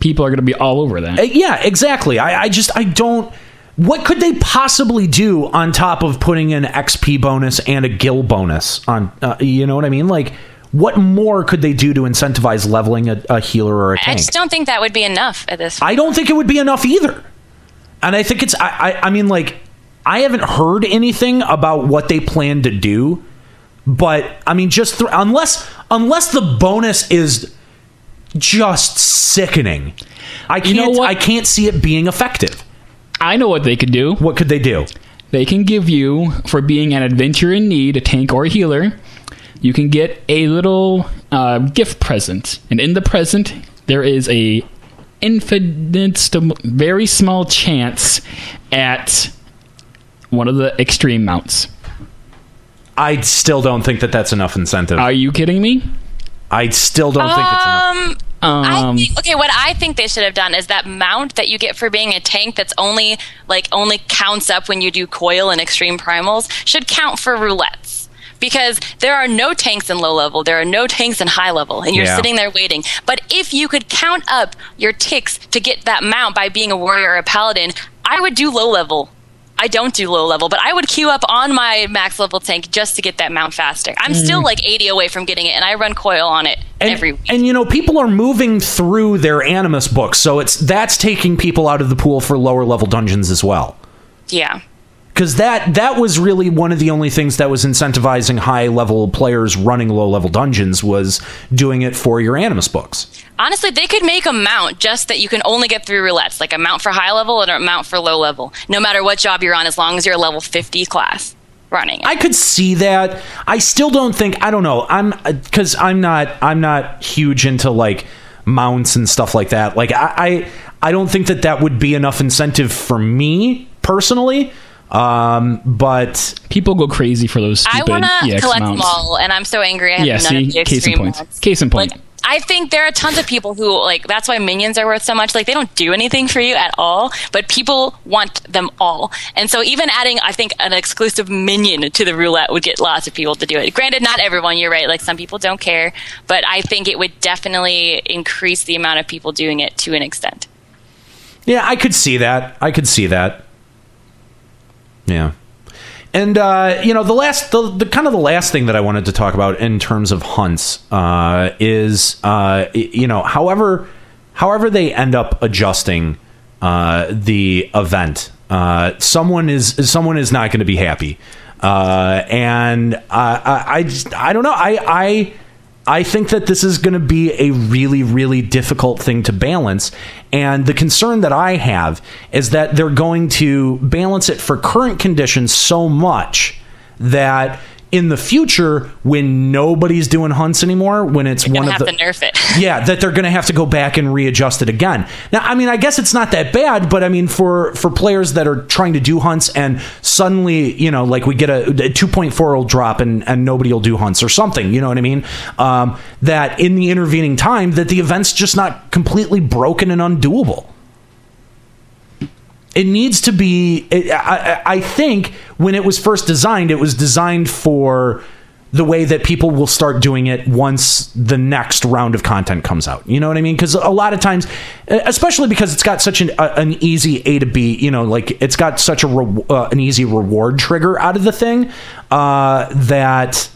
people are going to be all over Uh, that. yeah, exactly. I, I just I don't. What could they possibly do on top of putting an XP bonus and a gill bonus on? Uh, you know what I mean? Like, what more could they do to incentivize leveling a, a healer or a tank? I just don't think that would be enough at this I don't think it would be enough either. And I think it's I I, I mean like I haven't heard anything about what they plan to do, but I mean just th- unless unless the bonus is just sickening, I can't know what? I can't see it being effective. I know what they could do. What could they do? They can give you, for being an adventurer in need, a tank or a healer, you can get a little uh, gift present. And in the present, there is a infinite, very small chance at one of the extreme mounts. I still don't think that that's enough incentive. Are you kidding me? I still don't think it's enough. Um, I think, okay, what I think they should have done is that mount that you get for being a tank that's only like only counts up when you do coil and extreme primals should count for roulettes. Because there are no tanks in low level, there are no tanks in high level, and you're Yeah. sitting there waiting. But if you could count up your ticks to get that mount by being a warrior or a paladin, I would do low level. I don't do low level, but I would queue up on my max level tank just to get that mount faster. I'm still like 80 away from getting it, and I run coil on it and, every week. and you know people are moving through their animus books so it's that's taking people out of the pool for lower level dungeons as well yeah. because that that was really one of the only things that was incentivizing high level players running low level dungeons was doing it for your animus books Honestly, they could make a mount just that you can only get through roulettes, like a mount for high level and a mount for low level, no matter what job you're on, as long as you're a level 50 class running. it. I could see that. I still don't think. I don't know. I'm because I'm not. I'm not huge into like mounts and stuff like that. Like I, I, I don't think that that would be enough incentive for me personally. Um, but People go crazy for those I want to collect mounts. them all, and I'm so angry I have Yeah, none see? of the Case in extreme point. ones. Case in point. Like, I think there are tons of people who like that's why minions are worth so much. Like they don't do anything for you at all, but people want them all. And so even adding, I think, an exclusive minion to the roulette would get lots of people to do it. Granted, not everyone. You're right. Like some people don't care, but I think it would definitely increase the amount of people doing it to an extent. yeah, I could see that. I could see that. Yeah. And uh, you know the last the, the kind of the last thing that I wanted to talk about in terms of hunts uh, is uh, you know however however they end up adjusting uh, the event uh, someone is someone is not going to be happy. Uh, and I, I I just I don't know. I I I think that this is going to be a really, really difficult thing to balance. And the concern that I have is that they're going to balance it for current conditions so much that in the future, when nobody's doing hunts anymore, when it's You're one of have the to nerf it. yeah, that they're going to have to go back and readjust it again. Now, I mean, I guess it's not that bad, but I mean, for for players that are trying to do hunts and suddenly, you know, like we get a, a 2.4 will drop and and nobody will do hunts or something, you know what I mean? Um, that in the intervening time, that the event's just not completely broken and undoable. It needs to be. It, I, I think when it was first designed, it was designed for the way that people will start doing it once the next round of content comes out. You know what I mean? Because a lot of times, especially because it's got such an, a, an easy A to B, you know, like it's got such a re- uh, an easy reward trigger out of the thing uh, that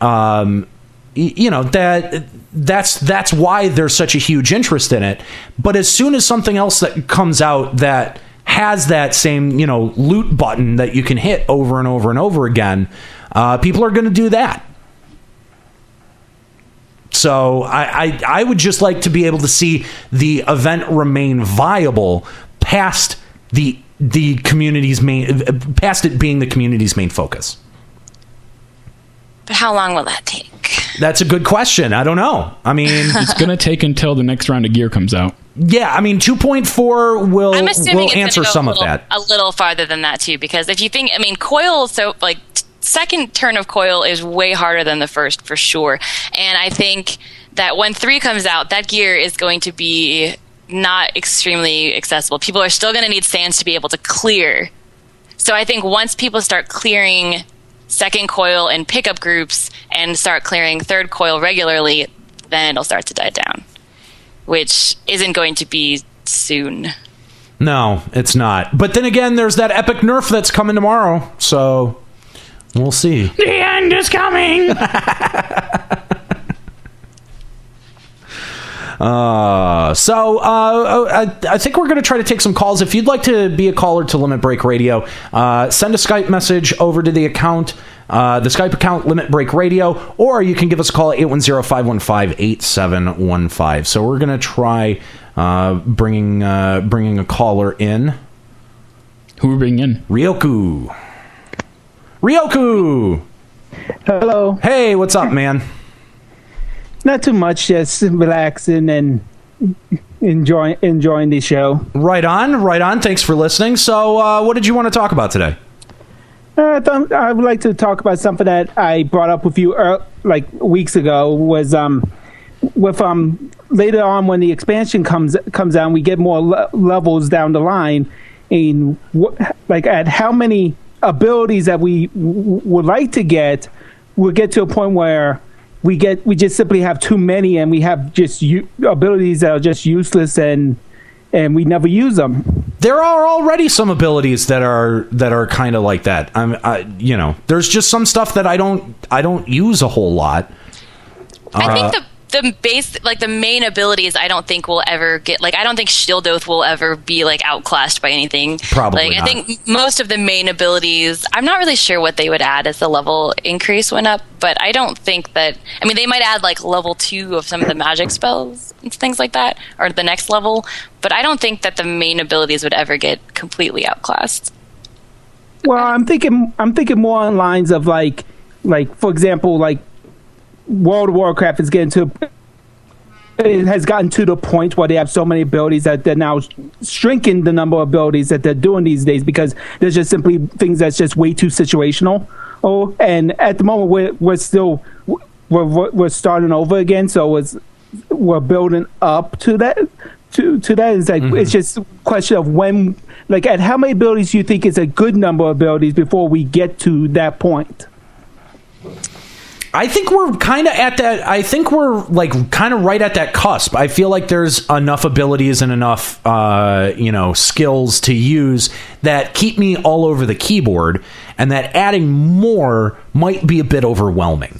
um, y- you know that that's that's why there's such a huge interest in it. But as soon as something else that comes out that has that same you know loot button that you can hit over and over and over again, uh, people are going to do that. So I, I I would just like to be able to see the event remain viable past the the community's main past it being the community's main focus. But how long will that take? That's a good question. I don't know. I mean, It's gonna take until the next round of gear comes out. Yeah, I mean, 2.4 will I'm assuming will answer go some a of that. a little farther than that too. Because if you think, I mean, coil, so like second turn of coil is way harder than the first for sure. And I think that when three comes out, that gear is going to be not extremely accessible. People are still going to need sands to be able to clear. So I think once people start clearing second coil in pickup groups and start clearing third coil regularly, then it'll start to die down, which isn't going to be soon. No, it's not. But then again, there's that epic nerf that's coming tomorrow. So we'll see. The end is coming. Uh, so uh, I, I think we're going to try to take some calls. If you'd like to be a caller to Limit Break Radio, uh, send a Skype message over to the account. Uh, the Skype account, Limit Break Radio, or you can give us a call at 810-515-8715. So we're going to try uh, bringing uh, bringing a caller in. Who are we bringing in? Ryoku. Ryoku! Hello. Hey, what's up, man? Not too much, just relaxing and enjoying enjoying the show. Right on, right on. Thanks for listening. So, uh, what did you want to talk about today? Uh, I thought I would like to talk about something that I brought up with you er, like weeks ago. Was um with um later on when the expansion comes comes out, we get more le- levels down the line, and wh- like at how many abilities that we w- would like to get, we'll get to a point where we get we just simply have too many, and we have just u- abilities that are just useless and and we never use them. there are already some abilities that are that are kind of like that. I'm, I, you know, there's just some stuff that I don't I don't use a whole lot. I Uh, think the the base like the main abilities I don't think will ever get like I don't think Shield Oath will ever be like outclassed by anything. Probably like not. I think most of the main abilities I'm not really sure what they would add as the level increase went up, but I don't think that I mean they might add like level 2 of some of the magic spells and things like that or the next level, but I don't think that the main abilities would ever get completely outclassed. Well, I'm thinking I'm thinking more on lines of like like for example, like World of Warcraft is getting to it has gotten to the point where they have so many abilities that they're now shrinking the number of abilities that they're doing these days because there's just simply things that's just way too situational. Oh, and at the moment we're we're still we're we're starting over again, so it's we're building up to that to to that. It's like it's mm-hmm. just a question of when, like, at how many abilities do you think is a good number of abilities before we get to that point? I think we're kind of at that. I think we're like kind of right at that cusp. I feel like there's enough abilities and enough, uh, you know, skills to use that keep me all over the keyboard, and that adding more might be a bit overwhelming.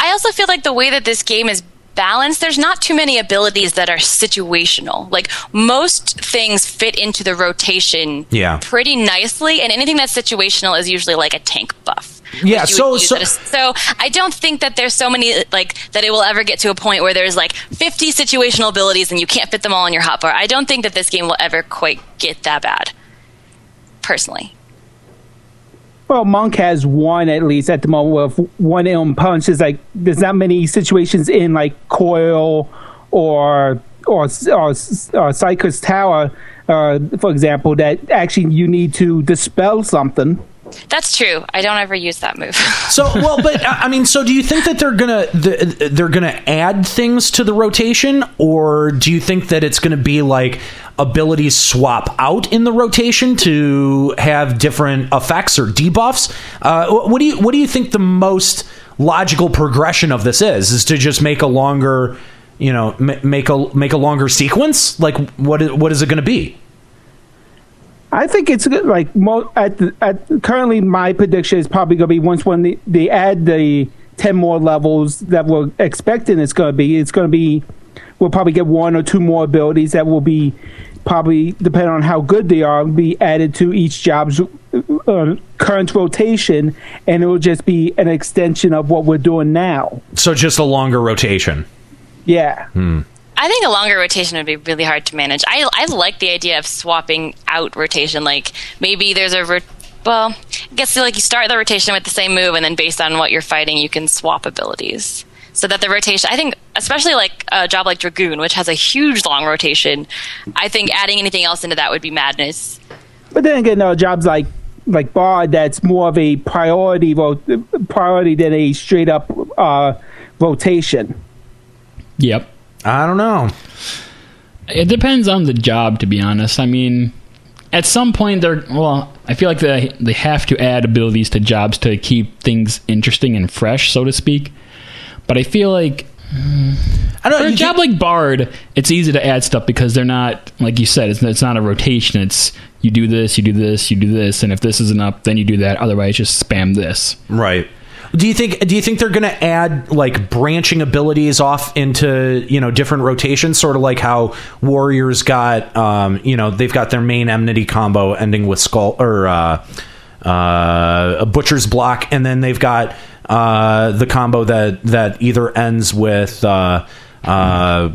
I also feel like the way that this game is balanced, there's not too many abilities that are situational. Like most things fit into the rotation Yeah. pretty nicely, and anything that's situational is usually like a tank buff. Yeah, so- so- so I don't think that there's so many like that it will ever get to a point where there's like 50 situational abilities and you can't fit them all in your hotbar. I don't think that this game will ever quite get that bad. Personally. Well, Monk has one at least at the moment with one ilm punch. Is like there's not many situations in like Coil or or or, or Syrcus Tower, uh, for example, that actually you need to dispel something. That's true. I don't ever use that move. So, well, but I mean, so do you think that they're gonna th- they're gonna add things to the rotation, or do you think that it's gonna be like abilities swap out in the rotation to have different effects or debuffs? Uh, what do you what do you think the most logical progression of this is? Is to just make a longer, you know, ma- make a make a longer sequence? Like, what what is it going to be? I think it's good, like mo- at the, at currently my prediction is probably going to be once when they, they add the ten more levels that we're expecting it's going to be. It's going to be we'll probably get one or two more abilities that will be probably depending on how good they are be added to each job's uh, current rotation, and it will just be an extension of what we're doing now. So, just a longer rotation. Yeah. I think a longer rotation would be really hard to manage. I I like the idea of swapping out rotation. Like maybe there's a ro- well, I guess like you start the rotation with the same move, and then based on what you're fighting, you can swap abilities. So that the rotation, I think, especially like a job like Dragoon, which has a huge long rotation, I think adding anything else into that would be madness. But then again, there are jobs like like Bard that's more of a priority ro- priority than a straight up uh, rotation. Yep. I don't know. It depends on the job, to be honest. I mean, at some point, they're well. I feel like they they have to add abilities to jobs to keep things interesting and fresh, so to speak. But I feel like I don't for a job like Bard, it's easy to add stuff because they're not like you said. It's it's not a rotation. It's you do this, you do this, you do this, and if this isn't up, then you do that. Otherwise, just spam this. Right. Do you think do you think they're going to add like branching abilities off into, you know, different rotations? Sort of like how Warriors got um, you know, they've got their main enmity combo ending with skull or uh uh a butcher's block and then they've got uh the combo that that either ends with uh uh,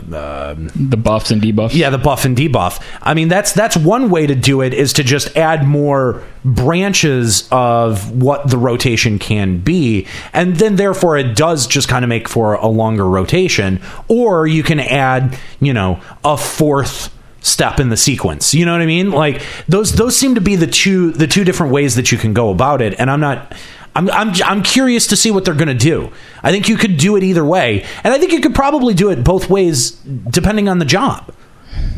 The buffs and debuffs. yeah, the buff and debuff. I mean, that's that's one way to do it is to just add more branches of what the rotation can be, and then therefore it does just kind of make for a longer rotation. Or you can add, you know, a fourth step in the sequence. You know what I mean? Like those those seem to be the two the two different ways that you can go about it. And I'm not. I'm, I'm, I'm curious to see what they're going to do. I think you could do it either way. And I think you could probably do it both ways depending on the job.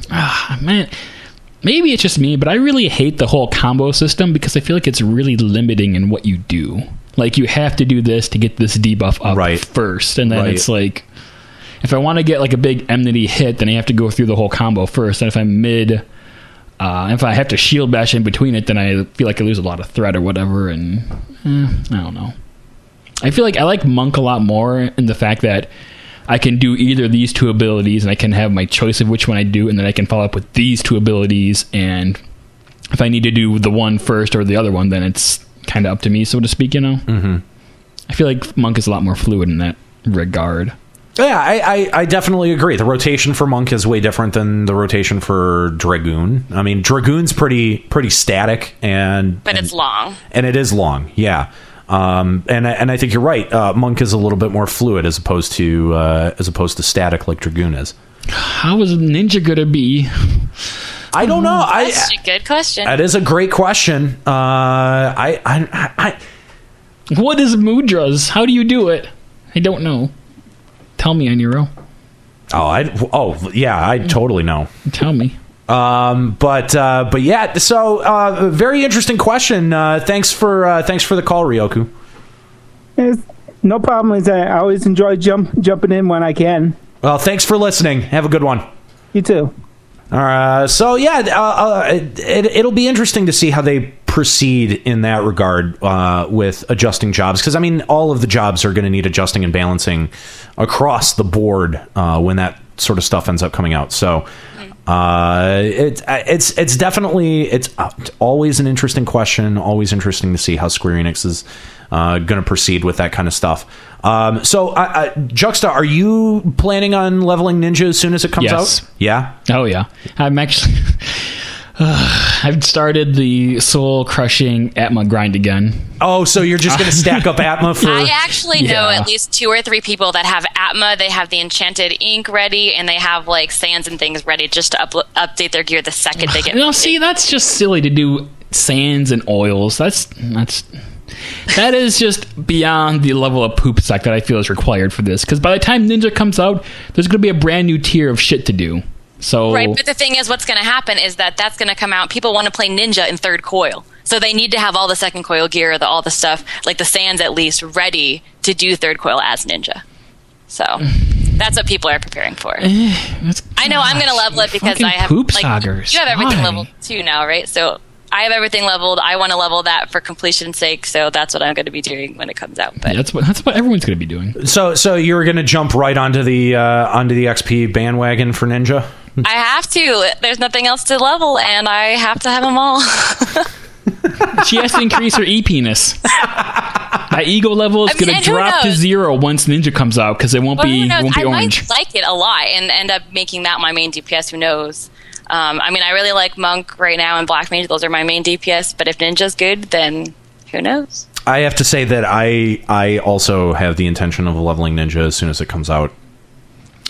Ah, man, maybe it's just me, but I really hate the whole combo system because I feel like it's really limiting in what you do. Like you have to do this to get this debuff up Right. first, and then Right. it's like if I want to get like a big enmity hit, then I have to go through the whole combo first. And if I'm mid Uh, if I have to shield bash in between it, then I feel like I lose a lot of threat or whatever, and eh, I don't know. I feel like I like Monk a lot more in the fact that I can do either of these two abilities, and I can have my choice of which one I do, and then I can follow up with these two abilities. And if I need to do the one first or the other one, then it's kind of up to me, so to speak. You know. Mm-hmm. I feel like Monk is a lot more fluid in that regard. Yeah, I, I, I definitely agree. The rotation for Monk is way different than the rotation for Dragoon. I mean, Dragoon's pretty pretty static, and But and- it's long. and it is long. Yeah, um, and I- and I think you're right. Uh, Monk is a little bit more fluid as opposed to uh, as opposed to static like Dragoon is. How is Ninja gonna be? I don't know. I That's a good question. that is a great question. Uh, I, I I What is Mudra's? How do you do it? I don't know. Tell me, Aniero. oh I oh yeah I totally know. Tell me. Um, but uh, but yeah, so uh, very interesting question. Uh, thanks for uh, thanks for the call, Ryoku. It's no problem. Is I always enjoy jump jumping in when I can. Well, thanks for listening. Have a good one. You too. Uh, so yeah, uh, uh, it, it'll be interesting to see how they proceed in that regard uh, with adjusting jobs because I mean all of the jobs are going to need adjusting and balancing across the board uh, when that sort of stuff ends up coming out. So uh, it's it's it's definitely it's uh, always an interesting question. Always interesting to see how Square Enix is uh, going to proceed with that kind of stuff. Um, so, uh, Juxta, are you planning on leveling Ninja as soon as it comes Yes. out? Yeah. Oh yeah, I'm actually. I've started the soul crushing Atma grind again. Oh, so you're just going to stack up Atma for? I actually know at least two or three people that have Atma. They have the enchanted ink ready, and they have like sands and things ready just to uplo- update their gear the second they get. No, see, that's just silly to do sands and oils. That's that's that is just beyond the level of poop sack that I feel is required for this. Because by the time Ninja comes out, there's going to be a brand new tier of shit to do. So Right, but the thing is, what's going to happen is that that's going to come out. People want to play Ninja in third coil, so they need to have all the second coil gear, the, all the stuff, like the sands at least, ready to do third coil as Ninja. So that's what people are preparing for. that's- I know I'm going to level it because I have poop like saggers. you have everything Why? leveled too now, right? So I have everything leveled. I want to level that for completion's sake, so that's what I'm going to be doing when it comes out. But that's what that's what everyone's going to be doing. So, so you're going to jump right onto the uh, onto the XP bandwagon for Ninja? I have to. There's nothing else to level, and I have to have them all. She has to increase her E penis. That ego level is I mean, going to drop to zero once Ninja comes out because it won't Well, be who knows? it won't be I orange. might like it a lot and end up making that my main DPS. Who knows? Um, I mean, I really like Monk right now and Black Mage. Those are my main DPS. But if Ninja's good, then who knows? I have to say that I I also have the intention of leveling Ninja as soon as it comes out.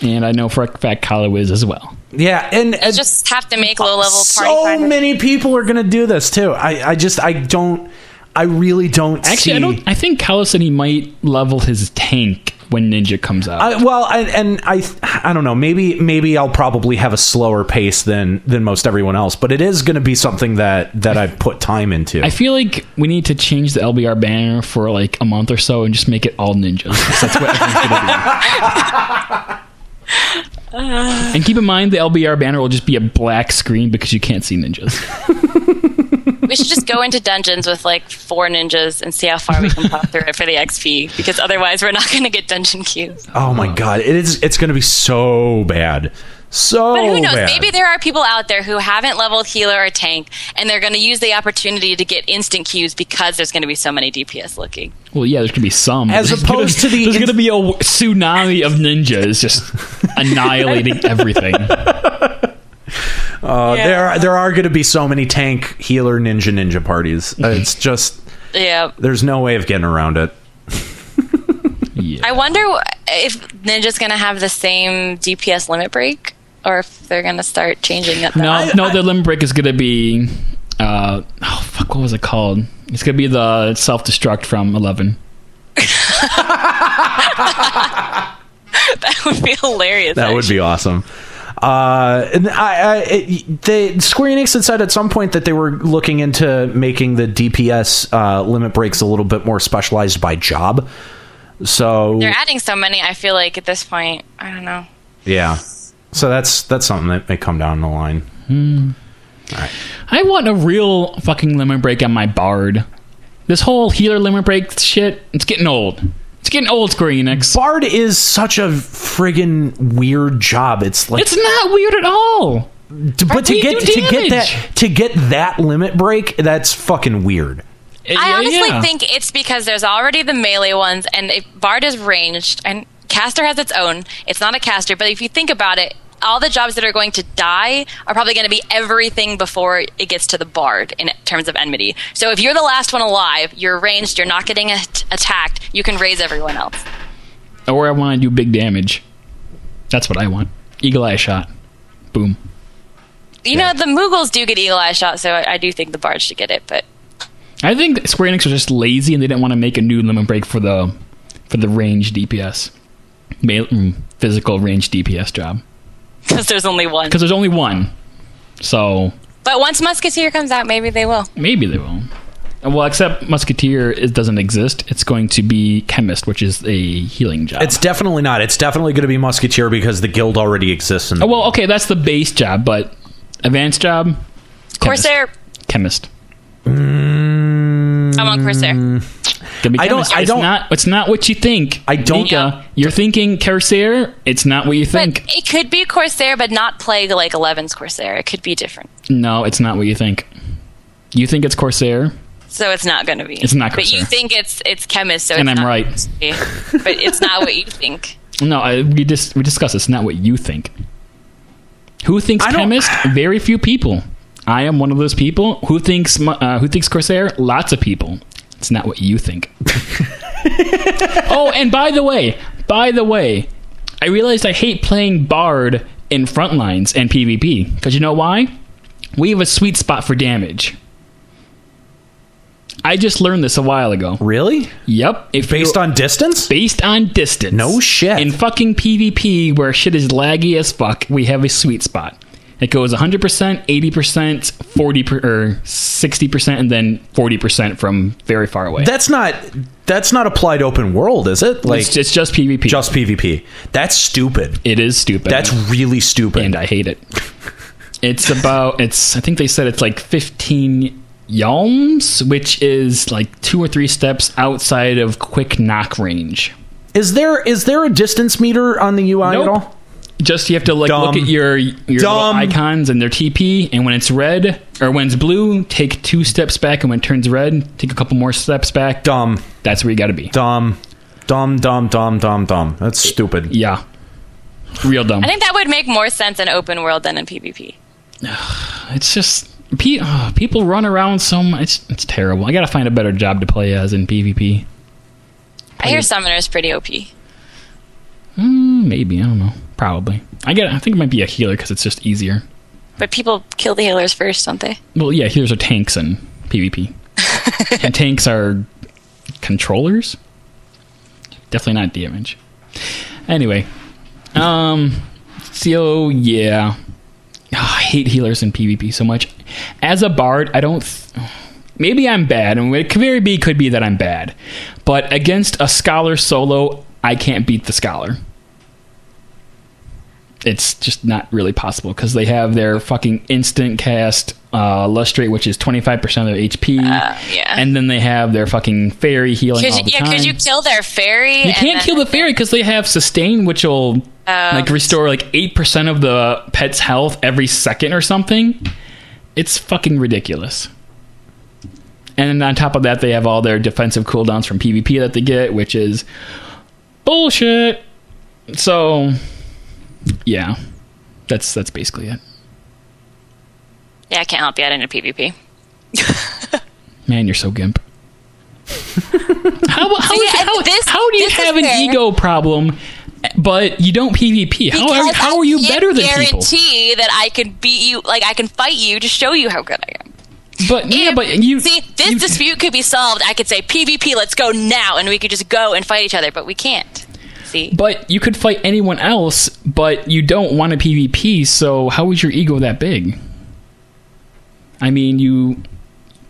And I know for a fact Kalu is as well. Yeah, and, You just have to make low level so finders. many people are going to do this too. I I just I don't I really don't Actually, see. I don't. I think Kalu said he might level his tank when Ninja comes out. I, well, I, and I, I don't know. Maybe, maybe I'll probably have a slower pace than than most everyone else. But it is going to be something that that I put time into. I feel like we need to change the LBR banner for like a month or so and just make it all ninjas. That's what everyone's gonna do. and keep in mind, the LBR banner will just be a black screen because you can't see ninjas. we should just go into dungeons with like four ninjas and see how far we can pop through it for the XP. Because otherwise, we're not going to get dungeon queues. oh my god, it is. It's going to be so bad. So But who knows? bad. Maybe there are people out there who haven't leveled healer or tank, and they're going to use the opportunity to get instant queues because there's going to be so many DPS looking. Well, yeah, there's gonna be some. As There's opposed gonna, to the there's ins- gonna be a tsunami of ninjas just annihilating everything. Uh, there, there are going to be so many tank healer ninja ninja parties. Uh, it's just Yeah. there's no way of getting around it. Yeah. I wonder if Ninja's going to have the same DPS limit break, or if they're going to start changing it. No, no, the limb break is gonna be. Uh, oh fuck! What was it called? It's gonna be the self destruct from Eleven. that would be hilarious. That would be awesome. Uh, and I, I it, they Square Enix had said at some point that they were looking into making the DPS uh, limit breaks a little bit more specialized by job. So They're adding so many. I feel like at this point, I don't know. yeah, so that's that's something that may come down the line. Hmm. I want a real fucking limit break on my bard. This whole healer limit break shit, it's getting old. It's getting old, Square Enix. Bard is such a friggin' weird job. It's like It's not weird at all. to, but to get to get that to get that limit break, that's fucking weird. I honestly yeah. think it's because there's already the melee ones, and if Bard is ranged, and caster has its own. It's not a caster, but if you think about it, all the jobs that are going to die are probably going to be everything before it gets to the Bard in terms of enmity. So if you're the last one alive, you're ranged, you're not getting at- attacked, you can raise everyone else. Or I want to do big damage. That's what I want. Eagle eye shot. Boom. You know, the Moogles do get Eagle Eye shot, so I, I do think the Bard should get it, but I think Square Enix was just lazy and they didn't want to make a new limit break for the for the range DPS, Ma- mm, physical range DPS job. because there's only one. Because there's only one, so But once Musketeer comes out, maybe they will. maybe they will. Well, except Musketeer it doesn't exist. It's going to be Chemist, which is a healing job. It's definitely not. It's definitely going to be Musketeer because the guild already exists. In the oh, well, okay, that's the base job, but advanced job, Chemist. Corsair, Chemist. I'm on Corsair. Gonna be I don't- chemist. I don't- not. It's not what you think. I don't- Nika, you're thinking Corsair. It's not what you But think. it could be Corsair, but not Plague like 11's Corsair. It could be different. No, it's not what you think. You think it's Corsair, So it's not going to be. It's not But you think it's it's chemist, so And it's I'm not right. be. but it's not what you think. No, I, we just we discussed. It's not what you think. Who thinks chemist? Very few people. I am one of those people. Who thinks uh, who thinks Corsair? Lots of people. It's not what you think. oh, and by the way, by the way, I realized I hate playing Bard in frontlines and PvP because you know why? We have a sweet spot for damage. I just learned this a while ago. really Yep. If based on distance. based on distance. No shit. In fucking PvP, where shit is laggy as fuck, we have a sweet spot. It goes 100%, 80%, 40 per, or 60%, and then 40% from very far away. That's not that's not applied open world, is it? Like it's, it's just PvP. just PvP. That's stupid. it is stupid. That's really stupid. and I hate it. It's about it's. I think they said it's like 15 yalms, which is like two or three steps outside of quick knock range. is there is there a distance meter on the UI Nope. at all? Just you have to like look at your your little icons and their TP, and when it's red or when it's blue, take two steps back, and when it turns red, take a couple more steps back. Dumb, That's where you got to be. dumb, dumb, dumb, dumb, dumb, dumb. That's stupid. Yeah, real dumb. I think that would make more sense in open world than in PvP. It's just pe- oh, people run around so much. It's, it's terrible. I got to find a better job to play as in PvP. I hear Summoner is pretty OP. Mm, maybe I don't know. Probably. I get. It. I think it might be a healer because it's just easier. But people kill the healers first, don't they? Well, yeah, healers are tanks in PvP, and tanks are controllers. Definitely not damage. Anyway, um, so yeah, Ah, I hate healers in PvP so much. As a bard, I don't. Th- maybe I'm bad, and it could very be could be that I'm bad, but against a scholar solo, I can't beat the scholar. It's just not really possible because they have their fucking instant cast uh, lustrate, which is 25% of HP. Uh, yeah. And then they have their fucking fairy healing Cause all the yeah, time. because you kill their fairy. You can't kill the fairy because they have sustain, which will like restore like eight percent of the pet's health every second or something. It's fucking ridiculous. And then on top of that, they have all their defensive cooldowns from PvP that they get, which is bullshit. So, yeah, that's that's basically it. Yeah, I can't help you out in a PvP. Man, you're so gimp. how, how, See, how, this- how do you have an fair. ego problem, but you don't PvP? How are, how are you better than people? guarantee that I can beat you. Like I can fight you to show you how good I am. But yeah, but you see this you- dispute could be solved. I could say PvP, let's go now, and we could just go and fight each other. But we can't. See, But you could fight anyone else, but you don't want a PvP. So how is your ego that big? I mean, you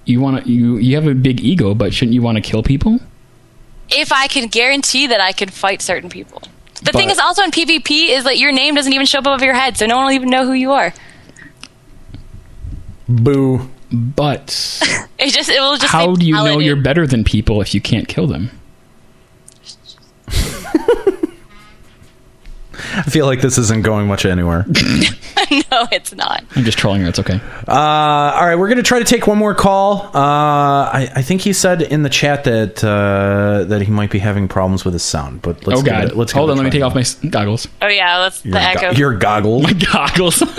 you want to you you have a big ego, but shouldn't you want to kill people? if I can guarantee that I can fight certain people. The thing is also in PvP is that your name doesn't even show up above your head, so no one will even know who you are. Boo. But It just it will just. how do you know you're better than people if you can't kill them? I feel like this isn't going much anywhere. no, it's not. I'm just trolling her. It's okay. Uh, all right, we're going to try to take one more call. Uh, I, I think he said in the chat that uh, that he might be having problems with his sound, but let's oh God! it, let's Hold on. Let me try. take off my goggles. Oh yeah, that's your, the echo. go- your goggles. My goggles.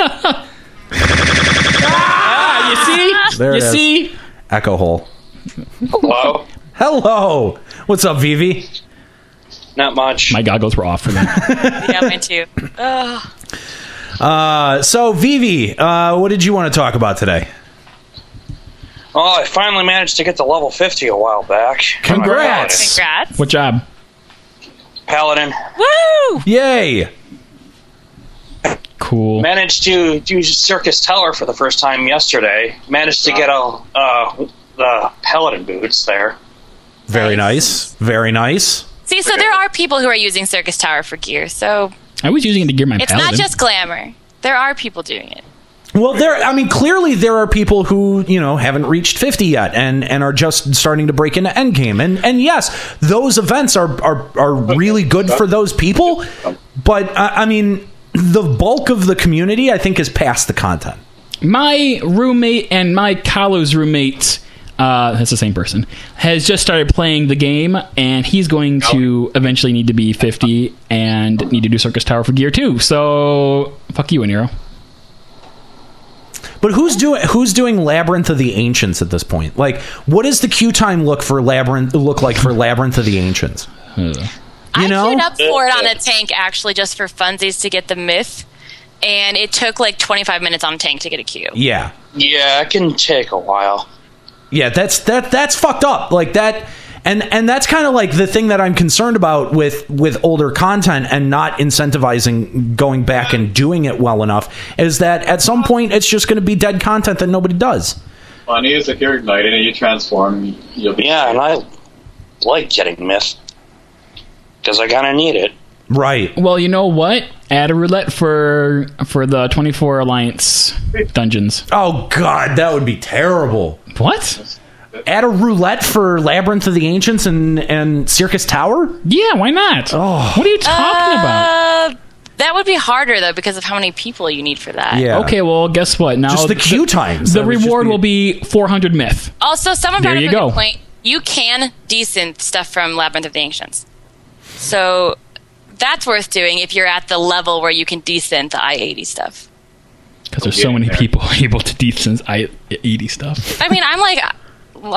ah, you see? There you it is. see? Echo hole. Hello? Hello. What's up, Vivi? Not much. My goggles were off for that. yeah, mine too. Ugh. Uh, so Vivi, uh, what did you want to talk about today? Oh, I finally managed to get to level 50 a while back. Congrats. Congrats. what job? Paladin. Woo! Yay! Cool. Managed to do Syrcus Tower for the first time yesterday. Managed to get a uh, the Paladin boots there. Very nice. Very nice. See, so there are people who are using Syrcus Tower for gear, so I was using it to gear my it's paladin. not just glamour. There are people doing it. Well, there. I mean, clearly there are people who you know haven't reached fifty yet, and and are just starting to break into endgame. And and yes, those events are are are really good for those people. But uh, I mean, the bulk of the community, I think, is past the content. my roommate and my Kalu's roommate. Uh, that's the same person. Has just started playing the game, and he's going to eventually need to be 50 and need to do Syrcus Tower for gear 2. So, fuck you, Aniero. But who's doing who's doing Labyrinth of the Ancients at this point? Like, what does the queue time look for Labyrinth look like for Labyrinth of the Ancients? Ugh. You I know? queued up for it on a tank actually just for funsies to get the myth, and it took like 25 minutes on tank to get a queue. Yeah, Yeah, it can take a while. Yeah, that's that that's fucked up. Like that and and that's kind of like the thing that I'm concerned about with with older content and not incentivizing going back and doing it well enough is that at some point it's just going to be dead content that nobody does. Funny is if you're ignited and you transform, you'll be. Yeah, and I like getting myth because I kind of need it. Right. Well, you know what? Add a roulette for for the 24 Alliance dungeons. Oh god, that would be terrible. What? Add a roulette for Labyrinth of the Ancients and and Syrcus Tower? Yeah, why not? Oh. What are you talking about? Uh, that would be harder though because of how many people you need for that. Yeah. Okay, well, guess what? Now Just the queue times. The That would just reward be- will be 400 myth. Also, someone There brought up you a go. good point. You can desynth stuff from Labyrinth of the Ancients, so that's worth doing if you're at the level where you can desynth the I-80 stuff. Because there's so many there. people able to desynth I 80 stuff. I mean, I'm like,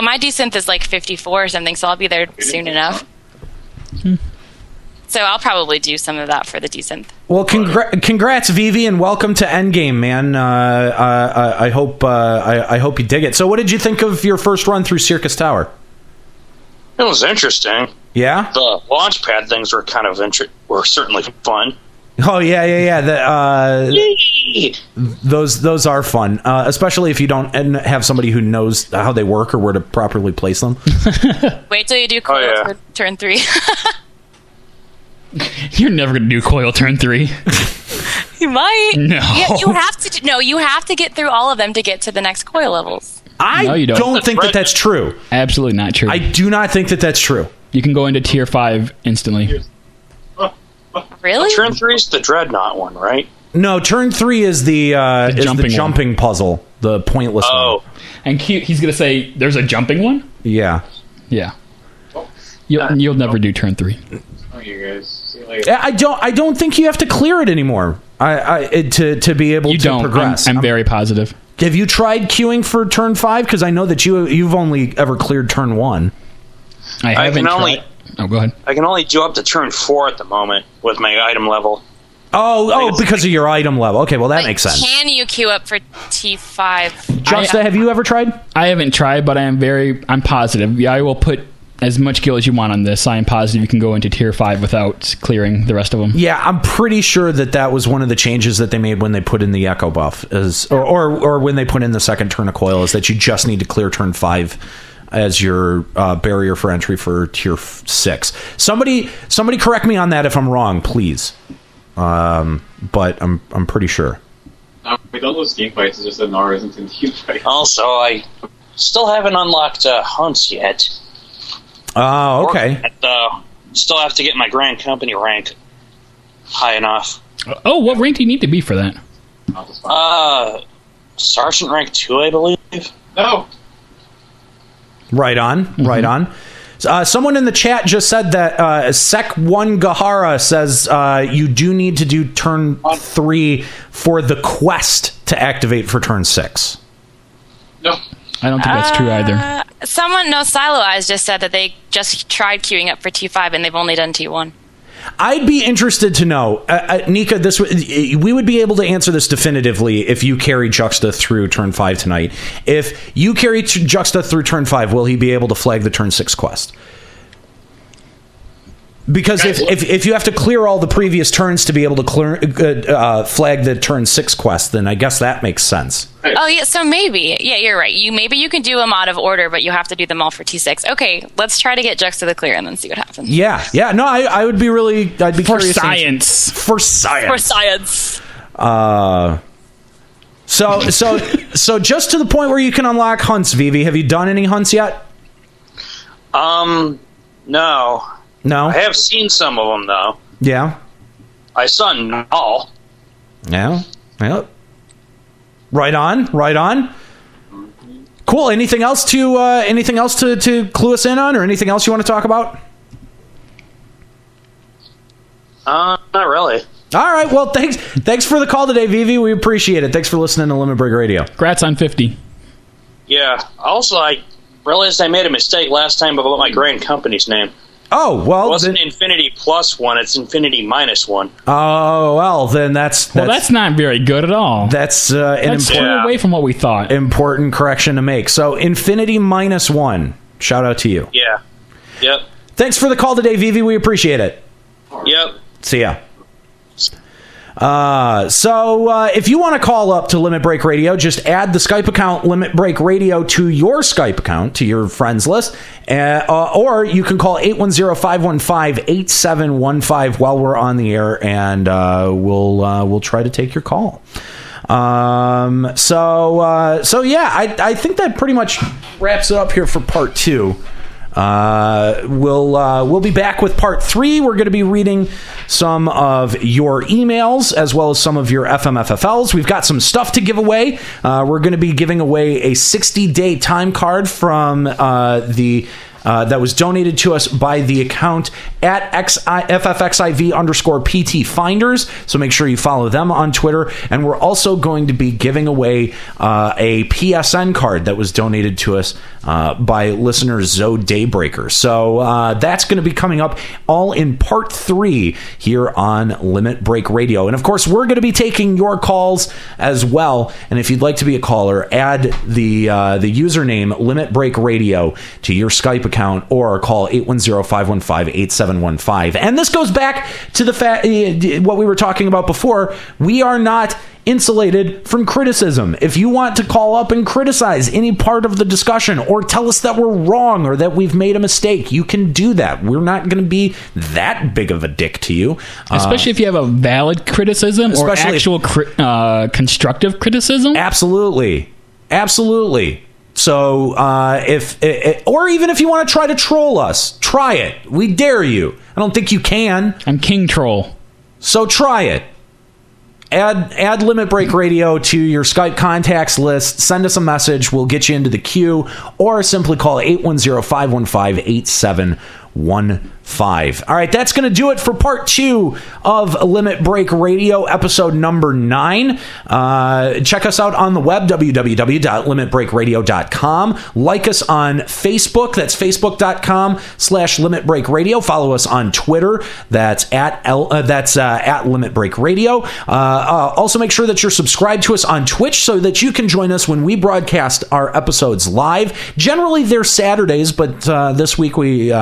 my desynth is like 54 or something, so I'll be there soon enough. So I'll probably do some of that for the desynth. Well, congra- congrats, Vivi, and welcome to Endgame, man. Uh, uh, I I hope uh, I, I hope you dig it. So, what did you think of your first run through Syrcus Tower? It was interesting. Yeah. The launch pad things were kind of inter- were certainly fun. Oh yeah, yeah, yeah. The, uh, those those are fun, uh, especially if you don't have somebody who knows how they work or where to properly place them. Wait till you do coil yeah. for turn three. You're never going to do coil turn three. you might. No. Yeah, you have to. No, you have to get through all of them to get to the next coil levels. I No, don't. don't think that that's true. Absolutely not true. I do not think that that's true. You can go into tier 5 instantly. Really? Turn three is the dreadnought one, right? No, turn three is the uh, is jumping the one. jumping puzzle, the pointless Oh, one. And Q, he's going to say, there's a jumping one? Yeah. Yeah. You'll, you'll never do turn 3. Oh, you guys. See you later. I don't. I don't think you have to clear it anymore. I, I it- to to be able You to don't. I'm, progress. I'm very positive. Have you tried queuing for turn five? Because I know that you you've only ever cleared turn one. I I haven't can only tried- Oh, go ahead. I can only do up to turn four at the moment with my item level. Oh, oh, because of your item level. Okay, well that But makes sense. Can you queue up for T five? Justa, have you ever tried? I haven't tried, but I am very. I'm positive. Yeah, I will put as much skill as you want on this. I am positive you can go into tier five without clearing the rest of them. Yeah, I'm pretty sure that that was one of the changes that they made when they put in the echo buff, is or or, or when they put in the second turn of coil, is that you just need to clear turn five as your uh, barrier for entry for tier f- six. Somebody somebody correct me on that if I'm wrong, please. Um, but I'm I'm pretty sure. I'm We don't lose team fights, it's just that Nora isn't in team fights. Also, I still haven't unlocked uh, hunts yet. Oh, okay. And, uh, still have to get my Grand Company rank high enough. Oh, what rank do you need to be for that? Uh, Sergeant rank 2, I believe. No. Right on, right on. Uh, someone in the chat just said that uh, Sec One Gahara says uh, you do need to do turn three for the quest to activate for turn six. No. I don't think that's true either. Uh, someone, no, Silo Eyes just said that they just tried queuing up for T5 and they've only done T1. I'd be interested to know, uh, uh, Nika. This w- we would be able to answer this definitively if you carry Juxta through turn five tonight. If you carry Juxta through turn five, will he be able to flag the turn six quest? Because if, if, if you have to clear all the previous turns to be able to clear uh, uh, flag the turn six quest, then I guess that makes sense. Oh yeah, so maybe yeah, you're right. You maybe you can do them out of order, but you have to do them all for T6. Okay, let's try to get Jux to the clear and then see what happens. Yeah, yeah. No, I, I would be really. I'd be For curious to- science. For science. For science. Uh, so so so just to the point where you can unlock hunts, Vivi. Have you done any hunts yet? Um, no. No. I have seen some of them, though. Yeah. I saw Null. Yeah. Yeah. Right on. Right on. Cool. Anything else to uh, anything else to, to clue us in on, or anything else you want to talk about? Uh, not really. All right. Well, thanks. Thanks for the call today, Vivi. We appreciate it. Thanks for listening to Limit Break Radio. Grats on 50. Yeah. Also, I realized I made a mistake last time about my Grand Company's name. Oh well, It wasn't Then, Infinity Plus One, it's Infinity Minus One. oh well. Then that's Well, that's not very good at all. that's uh, an That's important far away from what we thought. important correction to make. So infinity minus one. Shout out to you. Yeah. Yep. Thanks for the call today, Vivi. We appreciate it. Yep. See ya. Uh, so uh, if you want to call up to Limit Break Radio, just add the Skype account Limit Break Radio to your Skype account to your friends list, uh, uh, or you can call 810-515-8715 while we're on the air, and uh, we'll uh, we'll try to take your call. Um, so uh, so yeah, I I think that pretty much wraps it up here for part two. Uh, we'll uh, we'll be back with part three. We're going to be reading some of your emails as well as some of your FMFFLs. We've got some stuff to give away. Uh, we're going to be giving away a 60 day time card from uh, the. Uh, that was donated to us by the account at XI, FFXIV underscore PT Finders. So make sure you follow them on Twitter. And we're also going to be giving away uh, a PSN card that was donated to us uh, by listener Zoe Daybreaker. So uh, that's going to be coming up all in part three here on Limit Break Radio. And of course, we're going to be taking your calls as well. And if you'd like to be a caller, add the uh, the username Limit Break Radio to your Skype account or call 810-515-8715. And this goes back to the fact what we were talking about before. We are not insulated from criticism. If you want to call up and criticize any part of the discussion or tell us that we're wrong or that we've made a mistake, you can do that. We're not going to be that big of a dick to you. Uh, Especially if you have a valid criticism or if- actual cri- uh, constructive criticism. Absolutely, absolutely. So uh, if or even if you want to try to troll us, try it. We dare you. I don't think you can. I'm King Troll. So try it. Add add Limit Break Radio to your Skype contacts list. Send us a message. We'll get you into the queue. Or simply call 810-515-8715. All right, that's going to do it for part two of Limit Break Radio, episode number nine. Uh, check us out on the web, www.limitbreakradio.com. Like us on Facebook. That's facebook.com slash Limit Break Radio. Follow us on Twitter. That's at L, uh, that's uh, at Limit Break Radio. Uh, uh, also, make sure that you're subscribed to us on Twitch so that you can join us when we broadcast our episodes live. Generally, they're Saturdays, but uh, this week we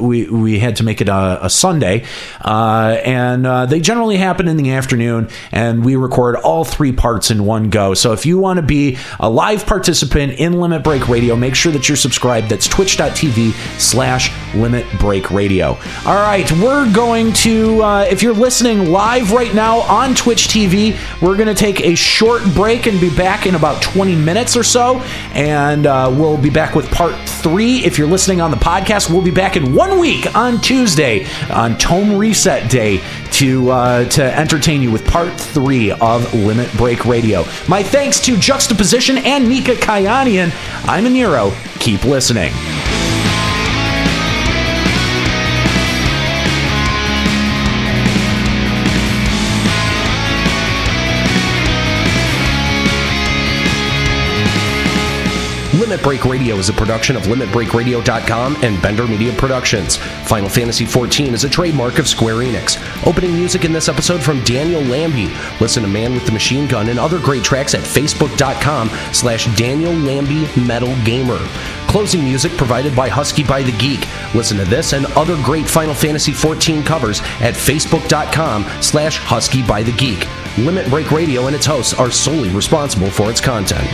we we had to make it a, a Sunday, uh, and uh, they generally happen in the afternoon. And we record all three parts in one go. So if you want to be a live participant in Limit Break Radio, make sure that you're subscribed. That's twitch.tv slash Limit Break Radio. All right, we're going to, uh, if you're listening live right now on Twitch TV, we're going to take a short break and be back in about 20 minutes or so. And uh, we'll be back with part three. If you're listening on the podcast, we'll be back in one week on Tuesday on Tome Reset Day to uh, to entertain you with part three of Limit Break Radio. My thanks to Juxtaposition and Nika Kayanian. I'm Aniero. Keep listening. Break Radio is a production of LimitBreakRadio.com and Bender Media Productions. Final Fantasy XIV is a trademark of Square Enix. Opening music in this episode from Daniel Lambie. Listen to Man with the Machine Gun and other great tracks at Facebook.com slash Daniel Lambie Metal Gamer. Closing music provided by Husky by the Geek. Listen to this and other great Final Fantasy XIV covers at Facebook.com slash Husky by the Geek. Limit Break Radio and its hosts are solely responsible for its content.